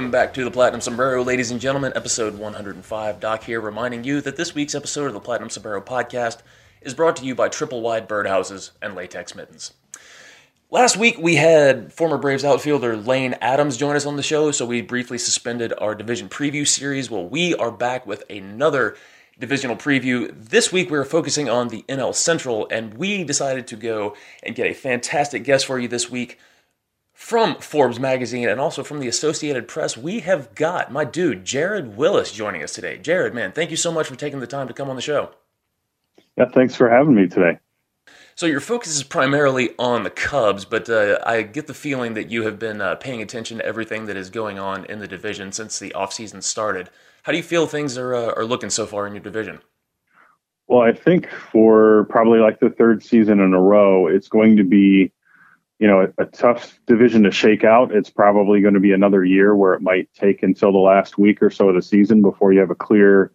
Welcome back to the Platinum Sombrero, ladies and gentlemen, episode 105. Doc here, reminding you that this week's episode of the Platinum Sombrero podcast is brought to you by triple wide birdhouses and latex mittens. Last week, we had former Braves outfielder Lane Adams join us on the show, so we briefly suspended our division preview series. Well, we are back with another divisional preview. This week, we're focusing on the NL Central, and we decided to go and get a fantastic guest for you this week from Forbes magazine and also from the Associated Press, we have got my dude, Jared Wyllys, joining us today. Jared, man, thank you so much for taking the time to come on the show. Yeah, thanks for having me today. So, your focus is primarily on the Cubs, but uh, I get the feeling that you have been uh, paying attention to everything that is going on in the division since the offseason started. How do you feel things are, uh, are looking so far in your division? Well, I think for probably like the third season in a row, it's going to be you know, a, a, tough division to shake out. It's probably going to be another year where it might take until the last week or so of the season before you have a clear,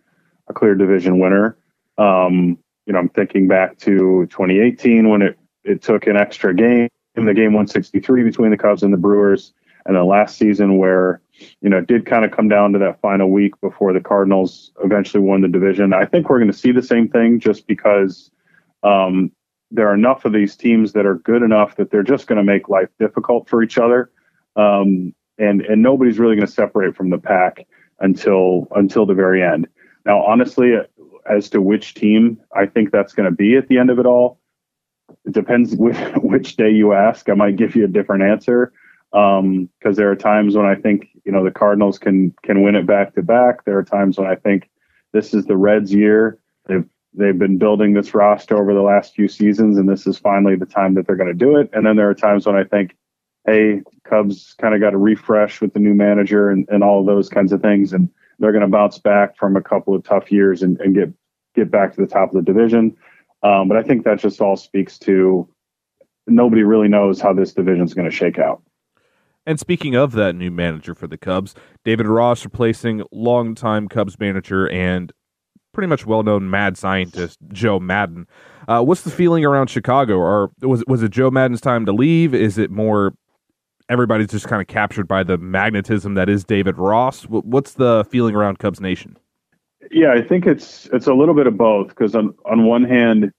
a clear division winner. Um, you know, I'm thinking back to 2018 when it it took an extra game in the game 163 between the Cubs and the Brewers, and then last season where you know it did kind of come down to that final week before the Cardinals eventually won the division. I think we're going to see the same thing just because um, there are enough of these teams that are good enough that they're just going to make life difficult for each other, um, and and nobody's really going to separate from the pack until until the very end. Now, honestly, as to which team I think that's going to be at the end of it all, it depends which, which day you ask. I might give you a different answer because um, there are times when I think you know the Cardinals can can win it back to back. There are times when I think this is the Reds' year. They've they've been building this roster over the last few seasons, and this is finally the time that they're going to do it. And then there are times when I think, hey, Cubs kind of got a refresh with the new manager and, and all those kinds of things, and they're going to bounce back from a couple of tough years and, and get get back to the top of the division. Um, but I think that just all speaks to nobody really knows how this division is going to shake out. And speaking of that new manager for the Cubs, David Ross replacing longtime Cubs manager and pretty much well known mad scientist Joe Maddon. Uh, what's the feeling around Chicago? Or was was it Joe Maddon's time to leave? Is it more everybody's just kind of captured by the magnetism that is David Ross? What's the feeling around Cubs Nation? Yeah, I think it's it's a little bit of both because on on one hand,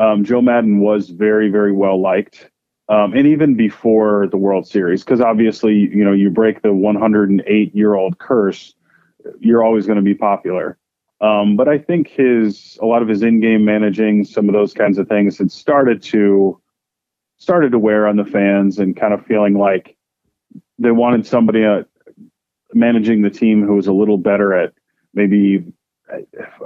um, Joe Maddon was very very well liked. Um, and even before the World Series, because obviously, you know, you break the 108 year old curse, you're always going to be popular. Um, but I think his a lot of his in-game managing, some of those kinds of things, had started to started to wear on the fans, and kind of feeling like they wanted somebody uh, managing the team who was a little better at maybe uh,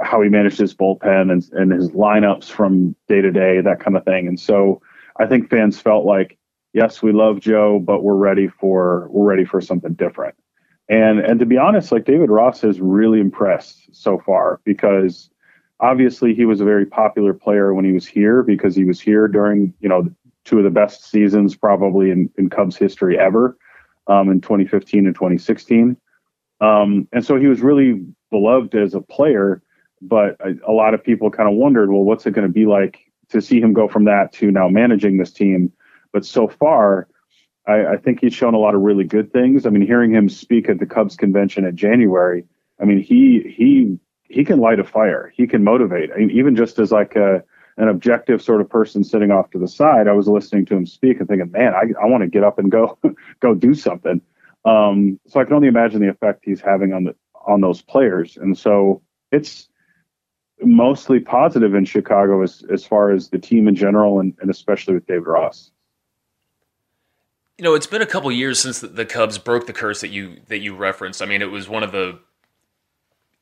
how he managed his bullpen and, and his lineups from day to day, that kind of thing. And so I think fans felt like, yes, we love Joe, but we're ready for we're ready for something different. And and to be honest, like David Ross has really impressed so far because obviously he was a very popular player when he was here because he was here during you know two of the best seasons probably in, in Cubs history ever um, in 2015 and 2016. Um, and so he was really beloved as a player, but a, a lot of people kind of wondered, well, what's it going to be like to see him go from that to now managing this team? But so far, I, I, think he's shown a lot of really good things. I mean, hearing him speak at the Cubs convention in January, I mean, he he he can light a fire. He can motivate. I mean, even just as like a an objective sort of person sitting off to the side, I was listening to him speak and thinking, man, I, I want to get up and go go do something. Um, so I can only imagine the effect he's having on the on those players. And so it's mostly positive in Chicago as as far as the team in general and, and especially with David Ross. You know, it's been a couple years since the, Cubs broke the curse that you that you referenced. I mean, it was one of the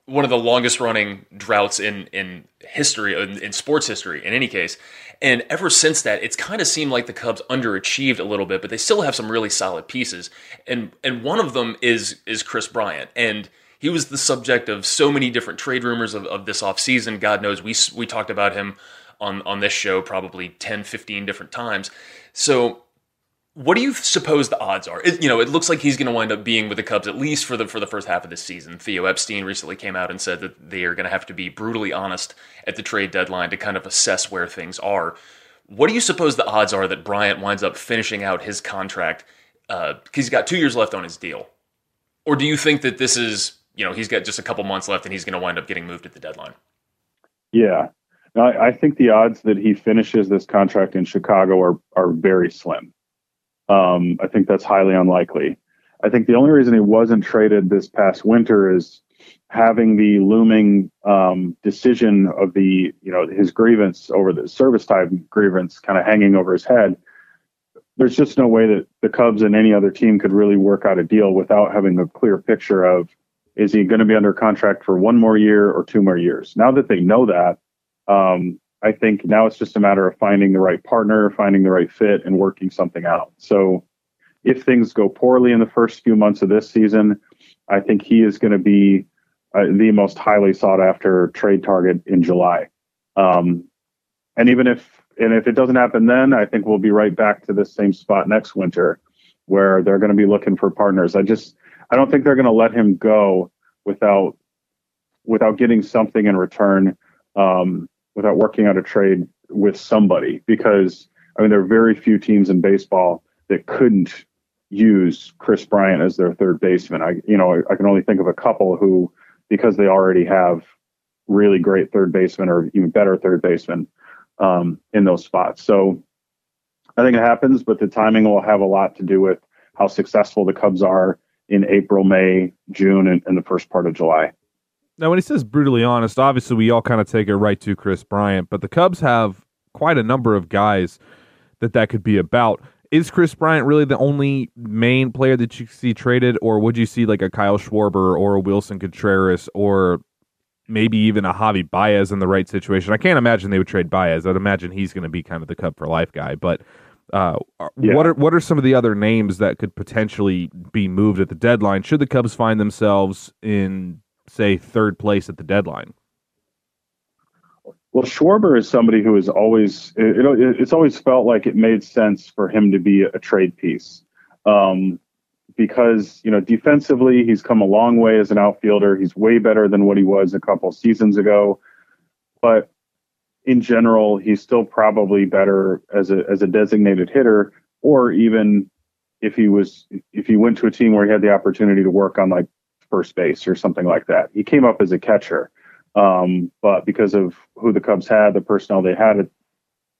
one of the longest running droughts in in history in, in, sports history in any case. And ever since that it's kind of seemed like the cubs underachieved a little bit but they still have some really solid pieces. And and one of them is is kris bryant. And he was the subject of so many different trade rumors of, of this offseason. God knows we we talked about him on on this show probably 10 15 different times. So what do you suppose the odds are? It, you know, it looks like he's going to wind up being with the Cubs at least for the for the first half of this season. Theo Epstein recently came out and said that they are going to have to be brutally honest at the trade deadline to kind of assess where things are. What do you suppose the odds are that Bryant winds up finishing out his contract? Uh, he's got two years left on his deal. Or do you think that this is, you know, he's got just a couple months left and he's going to wind up getting moved at the deadline? Yeah. I, I think the odds that he finishes this contract in Chicago are, are very slim. Um, I think that's highly unlikely. I think the only reason he wasn't traded this past winter is having the looming um, decision of the, you know, his grievance over the service time grievance kind of hanging over his head. There's just no way that the Cubs and any other team could really work out a deal without having a clear picture of is he going to be under contract for one more year or two more years. Now that they know that, um, I think now it's just a matter of finding the right partner, finding the right fit, and working something out. So if things go poorly in the first few months of this season, I think he is going to be uh, the most highly sought after trade target in July. Um, and even if and if it doesn't happen then, I think we'll be right back to the same spot next winter, where they're going to be looking for partners. I just I don't think they're going to let him go without without getting something in return, um, without working out a trade with somebody. Because I mean, there are very few teams in baseball that couldn't use Kris Bryant as their third baseman. I you know I, can only think of a couple who because they already have really great third baseman or even better third baseman um, in those spots. So I think it happens, but the timing will have a lot to do with how successful the Cubs are in April, May, June, and, and the first part of July. Now, when he says brutally honest, obviously we all kind of take it right to Kris Bryant, but the Cubs have quite a number of guys that that could be about is Kris Bryant really the only main player that you see traded, or would you see like a Kyle Schwarber or a Willson Contreras or maybe even a Javi Baez in the right situation? I can't imagine they would trade Baez. I'd imagine he's going to be kind of the Cub for life guy. But uh, yeah. what are what are some of the other names that could potentially be moved at the deadline? Should the Cubs find themselves in say third place at the deadline? Well, Schwarber is somebody who is always it, it, it's always felt like it made sense for him to be a trade piece. Um, because you know defensively he's come a long way as an outfielder. He's way better than what he was a couple seasons ago. But in general, he's still probably better as a as a designated hitter, or even if he was if he went to a team where he had the opportunity to work on like first base or something like that. He came up as a catcher. Um, but because of who the Cubs had, the personnel they had at,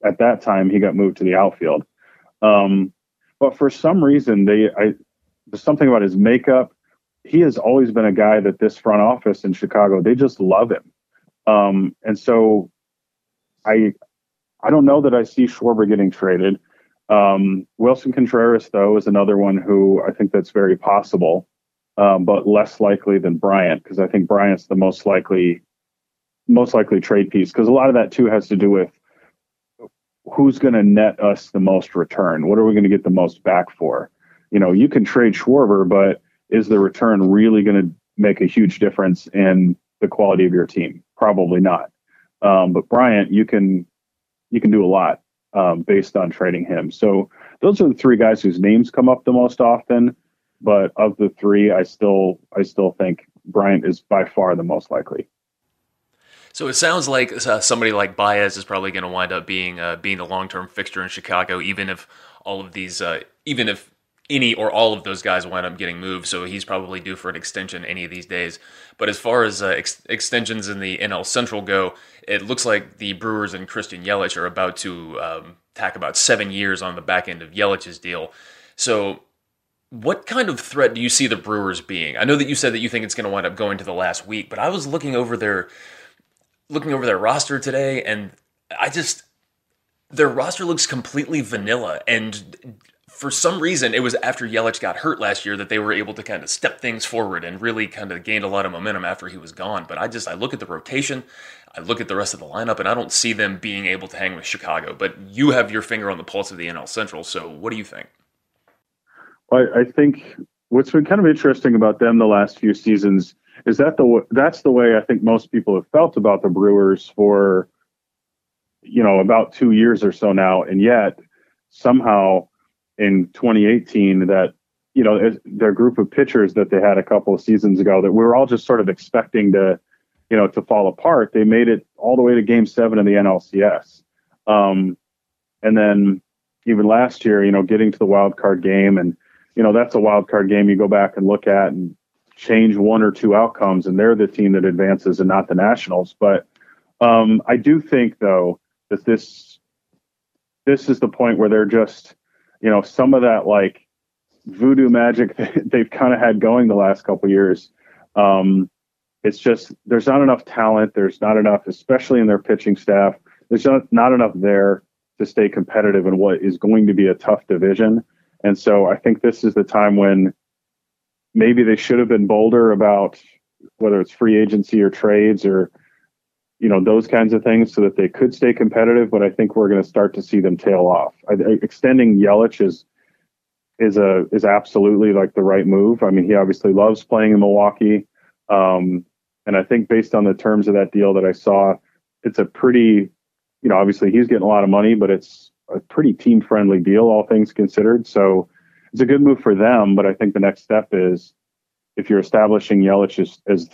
at that time, he got moved to the outfield. Um, but for some reason, they I, there's something about his makeup. He has always been a guy that this front office in Chicago they just love him, um, and so I I don't know that I see Schwarber getting traded. Um, Willson Contreras, though, is another one who I think that's very possible, um, but less likely than Bryant because I think Bryant's the most likely most likely trade piece because a lot of that too has to do with who's going to net us the most return. What are we going to get the most back for? You know, you can trade Schwarber, but is the return really going to make a huge difference in the quality of your team? Probably not. Um, but Bryant, you can you can do a lot um, based on trading him. So those are the three guys whose names come up the most often. But of the three, I still I still think Bryant is by far the most likely. So it sounds like uh, somebody like Baez is probably going to wind up being uh, being the long term fixture in Chicago, even if all of these, uh, even if any or all of those guys wind up getting moved. So he's probably due for an extension any of these days. But as far as uh, ex- extensions in the NL Central go, it looks like the Brewers and Christian Yelich are about to um, tack about seven years on the back end of Yelich's deal. So what kind of threat do you see the Brewers being? I know that you said that you think it's going to wind up going to the last week, but I was looking over their looking over their roster today, and I just their roster looks completely vanilla. And for some reason, it was after Yelich got hurt last year that they were able to kind of step things forward and really kind of gained a lot of momentum after he was gone. But I just I look at the rotation, I look at the rest of the lineup, and I don't see them being able to hang with Chicago. But you have your finger on the pulse of the NL Central, so what do you think? Well, I think what's been kind of interesting about them the last few seasons is that the that's the way I think most people have felt about the Brewers for you know about two years or so now, and yet somehow in 2018 that you know their group of pitchers that they had a couple of seasons ago that we were all just sort of expecting to you know to fall apart. They made it all the way to Game Seven of the NLCS, um, and then even last year, you know, getting to the wild card game and you know that's a wild card game you go back and look at and change one or two outcomes, and they're the team that advances and not the Nationals. But um, I do think, though, that this this is the point where they're just, you know, some of that like voodoo magic they've kind of had going the last couple years. Um, it's just there's not enough talent. There's not enough, especially in their pitching staff. There's not, not enough there to stay competitive in what is going to be a tough division. And so I think this is the time when maybe they should have been bolder about whether it's free agency or trades or you know those kinds of things so that they could stay competitive. But I think we're going to start to see them tail off. I, extending Yelich is is a is absolutely like the right move. I mean, he obviously loves playing in Milwaukee, um, and I think based on the terms of that deal that I saw, it's a pretty, you know, obviously he's getting a lot of money, but it's a pretty team friendly deal, all things considered. So it's a good move for them. But I think the next step is if you're establishing Yelich as, as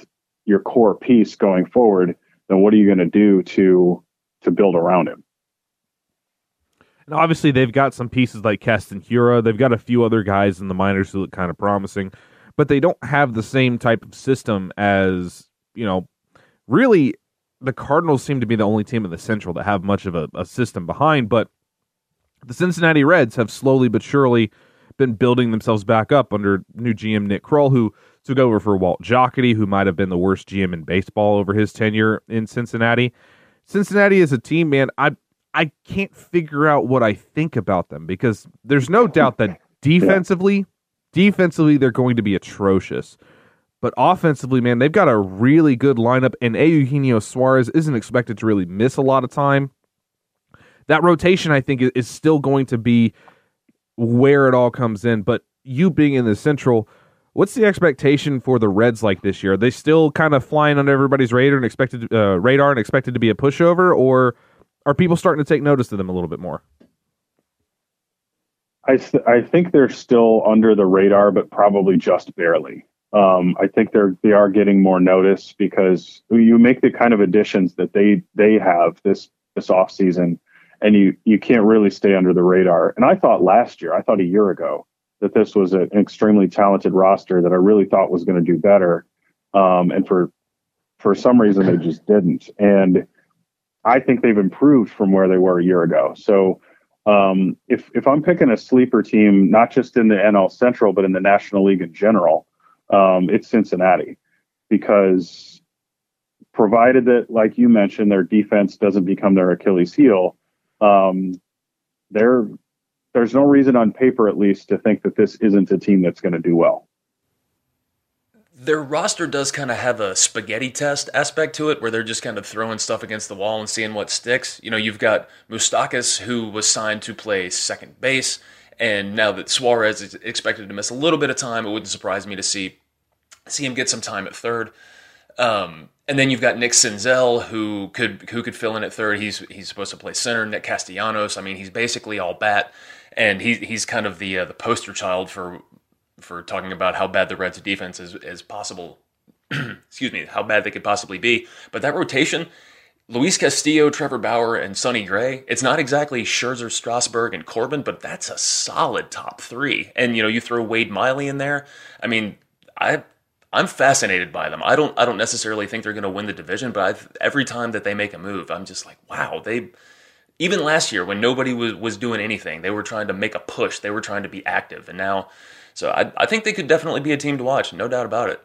your core piece going forward, then what are you going to do to to build around him? And obviously, they've got some pieces like Keston Hiura. They've got a few other guys in the minors who look kind of promising, but they don't have the same type of system as, you know, really the Cardinals seem to be the only team in the Central that have much of a, a system behind. But the Cincinnati Reds have slowly but surely been building themselves back up under new GM Nick Krall, who took over for Walt Jocketty, who might have been the worst GM in baseball over his tenure in Cincinnati. Cincinnati is a team, man. I I can't figure out what I think about them because there's no doubt that defensively, defensively they're going to be atrocious. But offensively, man, they've got a really good lineup, and Eugenio Suarez isn't expected to really miss a lot of time. That rotation, I think, is still going to be where it all comes in. But you being in the Central, what's the expectation for the Reds like this year? Are they still kind of flying under everybody's radar and expected uh, radar and expected to be a pushover, or are people starting to take notice of them a little bit more? I th- I think they're still under the radar, but probably just barely. Um, I think they're they are getting more notice because you make the kind of additions that they they have this this off season, and you you can't really stay under the radar. And I thought last year, I thought a year ago that this was an extremely talented roster that I really thought was going to do better, um, and for for some reason they just didn't. And I think they've improved from where they were a year ago. So um, if if I'm picking a sleeper team, not just in the NL Central, but in the National League in general, um, it's Cincinnati because provided that, like you mentioned, their defense doesn't become their Achilles heel, um, there's no reason on paper, at least, to think that this isn't a team that's going to do well their roster does kind of have a spaghetti test aspect to it where they're just kind of throwing stuff against the wall and seeing what sticks. You know, you've got Moustakas who was signed to play second base, and now that Suarez is expected to miss a little bit of time, it wouldn't surprise me to see see him get some time at third. Um, and then you've got Nick Senzel who could who could fill in at third. He's he's supposed to play center. Nick Castellanos. I mean, he's basically all bat, and he's he's kind of the uh, the poster child for for talking about how bad the Reds' defense is, is possible. excuse me, how bad they could possibly be. But that rotation, Luis Castillo, Trevor Bauer, and Sonny Gray, it's not exactly Scherzer, Strasburg, and Corbin, but that's a solid top three. And you know, you throw Wade Miley in there. I mean, I I'm fascinated by them. I don't I don't necessarily think they're going to win the division, but I've, every time that they make a move, I'm just like, wow, they. Even last year, when nobody was was doing anything, they were trying to make a push. They were trying to be active, and now so I, I think they could definitely be a team to watch, no doubt about it.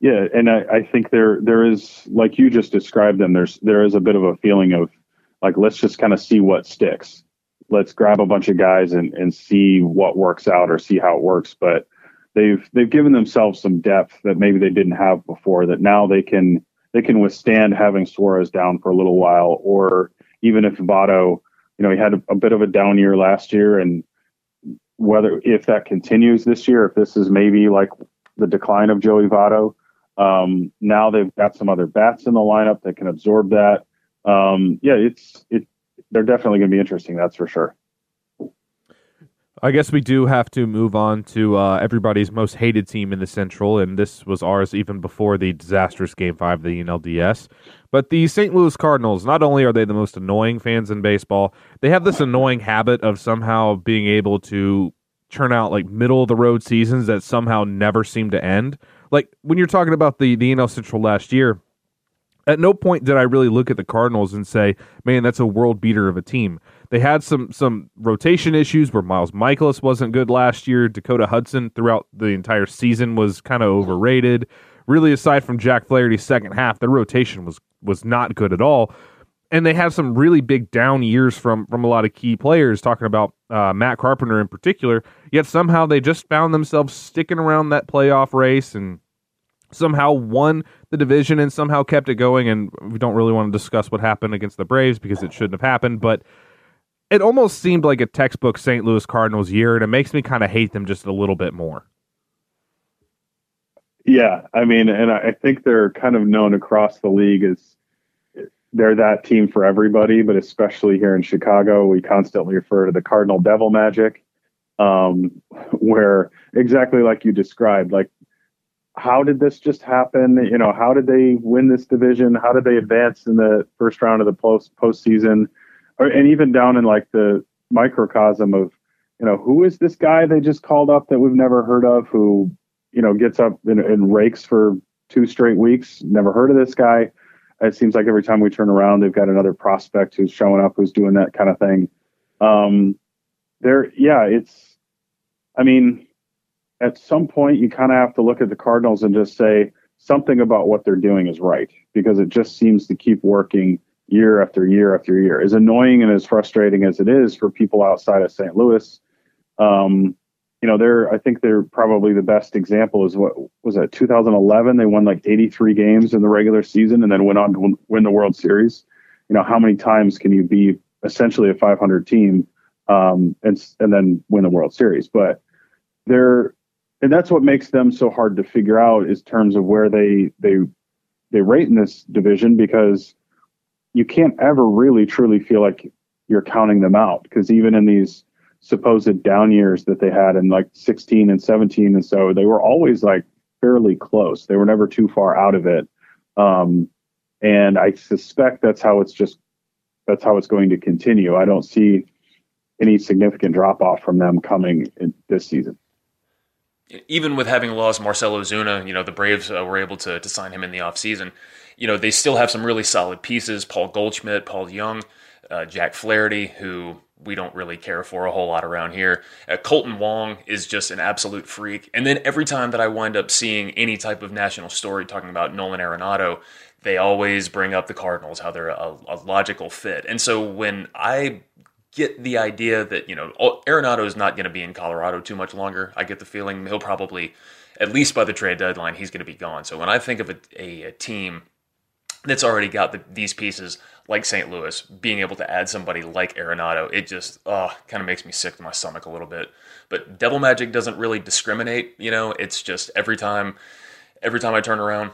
Yeah, and I, I think there there is like you just described them. There's there is a bit of a feeling of like let's just kind of see what sticks. Let's grab a bunch of guys and and see what works out or see how it works. But they've they've given themselves some depth that maybe they didn't have before. That now they can they can withstand having Suarez down for a little while, or even if Votto, you know, he had a, a bit of a down year last year and whether if that continues this year, if this is maybe like the decline of Joey Votto, um, now they've got some other bats in the lineup that can absorb that. Um, yeah, it's it. They're definitely going to be interesting. That's for sure. I guess we do have to move on to uh, everybody's most hated team in the Central, and this was ours even before the disastrous Game 5 of the NLDS. But the St. Louis Cardinals, not only are they the most annoying fans in baseball, they have this annoying habit of somehow being able to churn out like middle of the road seasons that somehow never seem to end. Like when you're talking about the the NL Central last year, at no point did I really look at the Cardinals and say, "Man, that's a world beater of a team." They had some some rotation issues where Miles Mikolas wasn't good last year. Dakota Hudson throughout the entire season was kind of overrated. Really, aside from Jack Flaherty's second half, their rotation was was not good at all. And they had some really big down years from from a lot of key players. Talking about uh, Matt Carpenter in particular. Yet somehow they just found themselves sticking around that playoff race and somehow won the division and somehow kept it going. And we don't really want to discuss what happened against the Braves because it shouldn't have happened, but it almost seemed like a textbook St. Louis Cardinals year, and it makes me kind of hate them just a little bit more. Yeah, I mean, and I think they're kind of known across the league as they're that team for everybody, but especially here in Chicago, we constantly refer to the Cardinal Devil Magic, um, where exactly like you described, like how did this just happen? You know, how did they win this division? How did they advance in the first round of the post postseason? Or, and even down in like the microcosm of, you know, who is this guy they just called up that we've never heard of who, you know, gets up and, and rakes for two straight weeks? Never heard of this guy. It seems like every time we turn around, they've got another prospect who's showing up who's doing that kind of thing. Um, there, yeah, it's, I mean, at some point you kind of have to look at the Cardinals and just say something about what they're doing is right because it just seems to keep working year after year after year. As annoying and as frustrating as it is for people outside of St. Louis, um, you know, they're I think they're probably the best example is what was that 2011 they won like 83 games in the regular season and then went on to win the World Series. You know, how many times can you be essentially a 500 team um, and and then win the World Series? But they're and that's what makes them so hard to figure out is terms of where they they they rate in this division because you can't ever really truly feel like you're counting them out because even in these supposed down years that they had in like 16 and 17 and so they were always like fairly close. They were never too far out of it. Um, and i suspect that's how it's just that's how it's going to continue. I don't see any significant drop off from them coming in this season. Even with having lost Marcell Ozuna, you know, the Braves uh, were able to, to sign him in the offseason. You know, they still have some really solid pieces Paul Goldschmidt, Paul DeJong, uh, Jack Flaherty, who we don't really care for a whole lot around here. Uh, Kolten Wong is just an absolute freak. And then every time that I wind up seeing any type of national story talking about Nolan Arenado, they always bring up the Cardinals, how they're a, a logical fit. And so when I get the idea that, you know, Arenado is not going to be in Colorado too much longer, I get the feeling he'll probably, at least by the trade deadline, he's going to be gone. So when I think of a, a, a team that's already got the, these pieces, like St. Louis, being able to add somebody like Arenado, it just kind of makes me sick to my stomach a little bit. But Devil Magic doesn't really discriminate, you know. It's just every time, every time I turn around,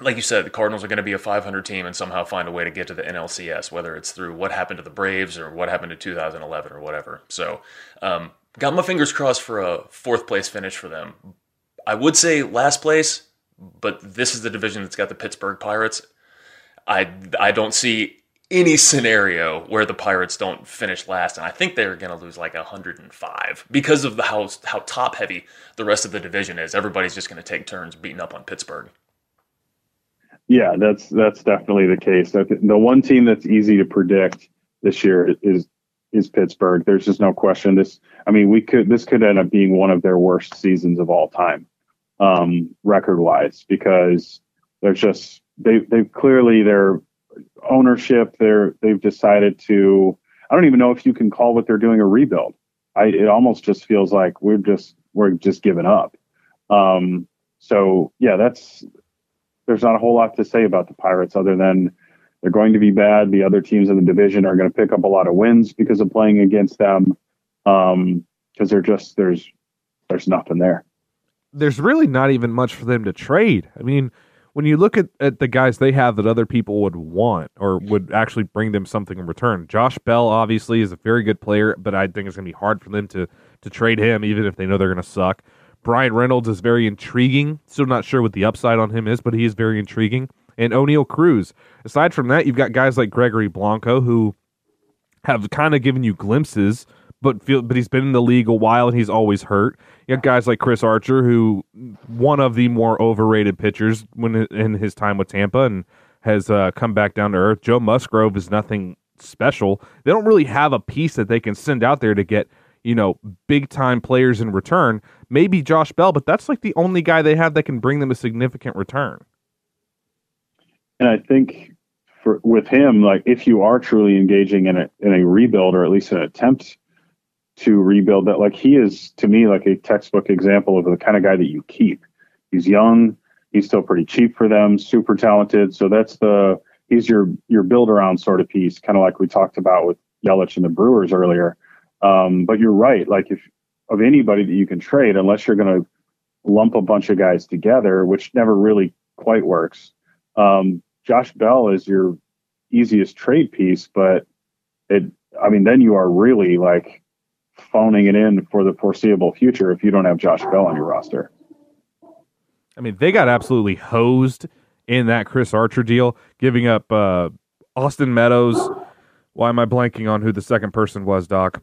like you said, the Cardinals are going to be a 500 team and somehow find a way to get to the NLCS, whether it's through what happened to the Braves or what happened to 2011 or whatever. So, um, got my fingers crossed for a fourth place finish for them. I would say last place, but this is the division that's got the Pittsburgh Pirates. I I don't see any scenario where the Pirates don't finish last, and I think they're going to lose like 105 because of the how how top heavy the rest of the division is. Everybody's just going to take turns beating up on Pittsburgh. Yeah, that's that's definitely the case. The one team that's easy to predict this year is is Pittsburgh. There's just no question. This, I mean, we could this could end up being one of their worst seasons of all time, um, record wise, because there's just they they clearly their ownership they're they've decided to. I don't even know if you can call what they're doing a rebuild. I it almost just feels like we're just we're just giving up. Um, so yeah, that's there's not a whole lot to say about the Pirates other than they're going to be bad. The other teams in the division are going to pick up a lot of wins because of playing against them. Um, because they're just there's there's nothing there. There's really not even much for them to trade. I mean, when you look at, at the guys they have that other people would want or would actually bring them something in return, Josh Bell obviously is a very good player, but I think it's going to be hard for them to to trade him, even if they know they're going to suck. Bryan Reynolds is very intriguing. Still not sure what the upside on him is, but he is very intriguing. And Oneil Cruz. Aside from that, you've got guys like Gregory Polanco who have kind of given you glimpses, but feel but he's been in the league a while and he's always hurt. You have guys like Chris Archer, who one of the more overrated pitchers when in his time with Tampa and has uh, come back down to earth. Joe Musgrove is nothing special. They don't really have a piece that they can send out there to get you know big time players in return. Maybe Josh Bell, but that's like the only guy they have that can bring them a significant return. And I think for with him, like if you are truly engaging in a in a rebuild or at least an attempt to rebuild that, like he is to me like a textbook example of the kind of guy that you keep. He's young, he's still pretty cheap for them, super talented. So that's the he's your your build around sort of piece, kind of like we talked about with Yelich and the Brewers earlier. Um, but you're right, like if of anybody that you can trade, unless you're going to lump a bunch of guys together, which never really quite works. Um, Josh Bell is your easiest trade piece, but it, I mean, then you are really like phoning it in for the foreseeable future if you don't have Josh Bell on your roster. I mean, they got absolutely hosed in that Chris Archer deal, giving up uh, Austin Meadows. Why am I blanking on who the second person was, Doc?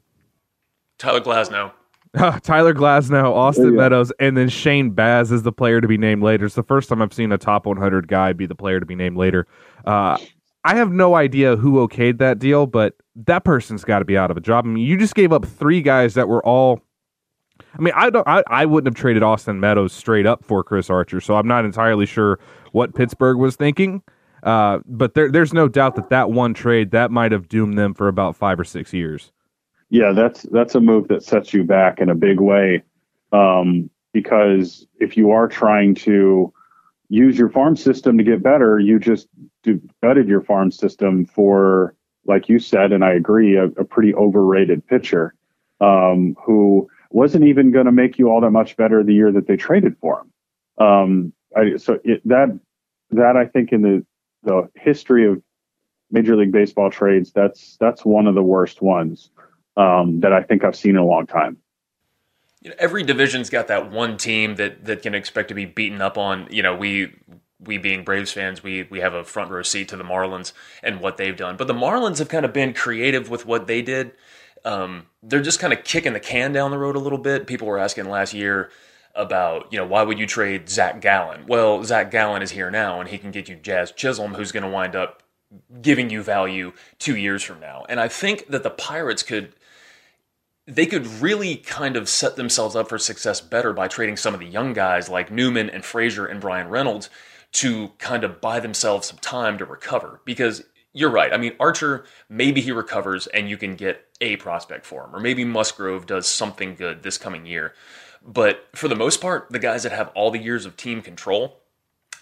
Tyler Glasnow. Tyler Glasnow, Austin Meadows, and then Shane Baz is the player to be named later. It's the first time I've seen a top 100 guy be the player to be named later. Uh, I have no idea who okayed that deal, but that person's got to be out of a job. I mean, you just gave up three guys that were all. I mean, I don't. I, I wouldn't have traded Austin Meadows straight up for Chris Archer, so I'm not entirely sure what Pittsburgh was thinking. Uh, but there, there's no doubt that that one trade that might have doomed them for about five or six years yeah, that's that's a move that sets you back in a big way. Um, because if you are trying to use your farm system to get better, you just gutted your farm system for, like you said, and I agree, a, a pretty overrated pitcher um, who wasn't even going to make you all that much better the year that they traded for him. Um, I, so it, that that I think in the the history of Major League Baseball trades, that's that's one of the worst ones um, that I think I've seen in a long time. You know, every division's got that one team that that can expect to be beaten up on. You know, we we being Braves fans, we we have a front row seat to the Marlins and what they've done. But the Marlins have kind of been creative with what they did. Um, they're just kind of kicking the can down the road a little bit. People were asking last year about, you know, why would you trade Zach Gallen? Well, Zach Gallen is here now, and he can get you Jazz Chisholm, who's going to wind up giving you value two years from now. And I think that the Pirates could they could really kind of set themselves up for success better by trading some of the young guys like Newman and Frazier and Bryan Reynolds to kind of buy themselves some time to recover. Because you're right. I mean, Archer, maybe he recovers and you can get a prospect for him, or maybe Musgrove does something good this coming year. But for the most part, the guys that have all the years of team control,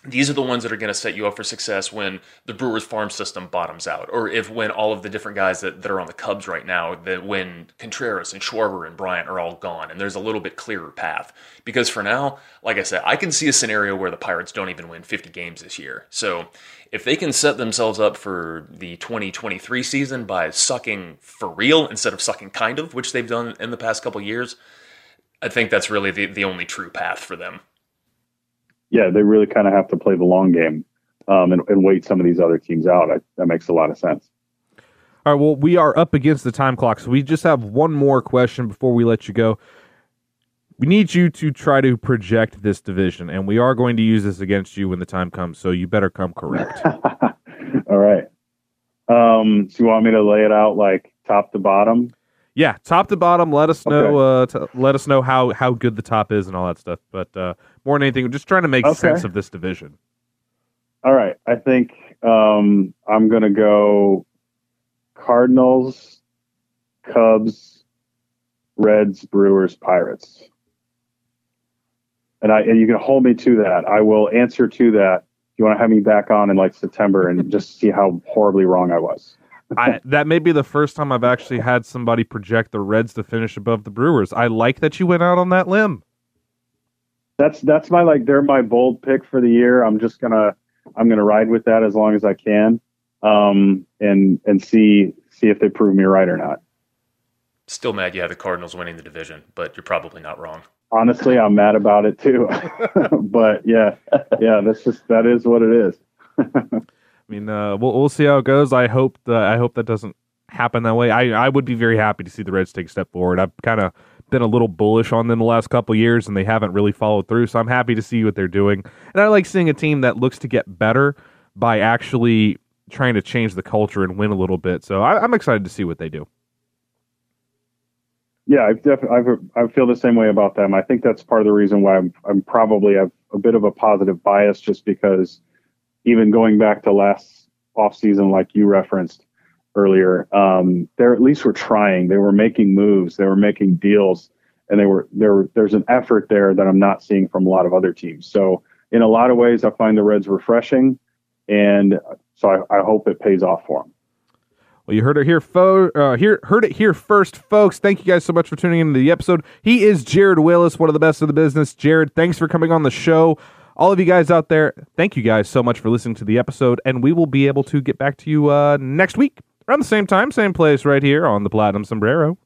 these are the ones that are going to set you up for success when the Brewers farm system bottoms out, or if when all of the different guys that, that are on the Cubs right now, that when Contreras and Schwarber and Bryant are all gone, and there's a little bit clearer path. Because for now, like I said, I can see a scenario where the Pirates don't even win 50 games this year. So if they can set themselves up for the 2023 season by sucking for real instead of sucking kind of, which they've done in the past couple years, I think that's really the, the only true path for them yeah, they really kind of have to play the long game um, and, and, wait some of these other teams out. I, that makes a lot of sense. All right. Well, we are up against the time clock, so we just have one more question before we let you go. We need you to try to project this division, and we are going to use this against you when the time comes. So you better come correct. All right. Um, so you want me to lay it out like top to bottom? Yeah, top to bottom. Let us know. Okay. Uh, let us know how how good the top is and all that stuff. But uh, more than anything, we're just trying to make okay. sense of this division. All right, I think um, I'm going to go Cardinals, Cubs, Reds, Brewers, Pirates, and I and you can hold me to that. I will answer to that. You want to have me back on in like September and just see how horribly wrong I was. I, that may be the first time I've actually had somebody project the Reds to finish above the Brewers. I like that you went out on that limb. That's that's my like they're my bold pick for the year. I'm just gonna I'm gonna ride with that as long as I can, um, and and see see if they prove me right or not. Still mad you have the Cardinals winning the division, but you're probably not wrong. Honestly, I'm mad about it too. but yeah, yeah, that's just that is what it is. I mean, uh, we'll we'll see how it goes. I hope I hope that doesn't happen that way. I, I would be very happy to see the Reds take a step forward. I've kind of been a little bullish on them the last couple years, and they haven't really followed through. So I'm happy to see what they're doing, and I like seeing a team that looks to get better by actually trying to change the culture and win a little bit. So I, I'm excited to see what they do. Yeah, I've definitely I feel the same way about them. I think that's part of the reason why I'm I'm probably have a bit of a positive bias, just because even going back to last off season, like you referenced earlier, um, they at least were trying. They were making moves. They were making deals, and they were there. There's an effort there that I'm not seeing from a lot of other teams. So in a lot of ways, I find the Reds refreshing, and so I, I hope it pays off for them. Well, you heard it here, fo- uh, here, heard it here first, folks. Thank you guys so much for tuning into the episode. He is Jared Wyllys, one of the best of the business. Jared, thanks for coming on the show. All of you guys out there, thank you guys so much for listening to the episode, and we will be able to get back to you uh, next week around the same time, same place, right here on the Platinum Sombrero.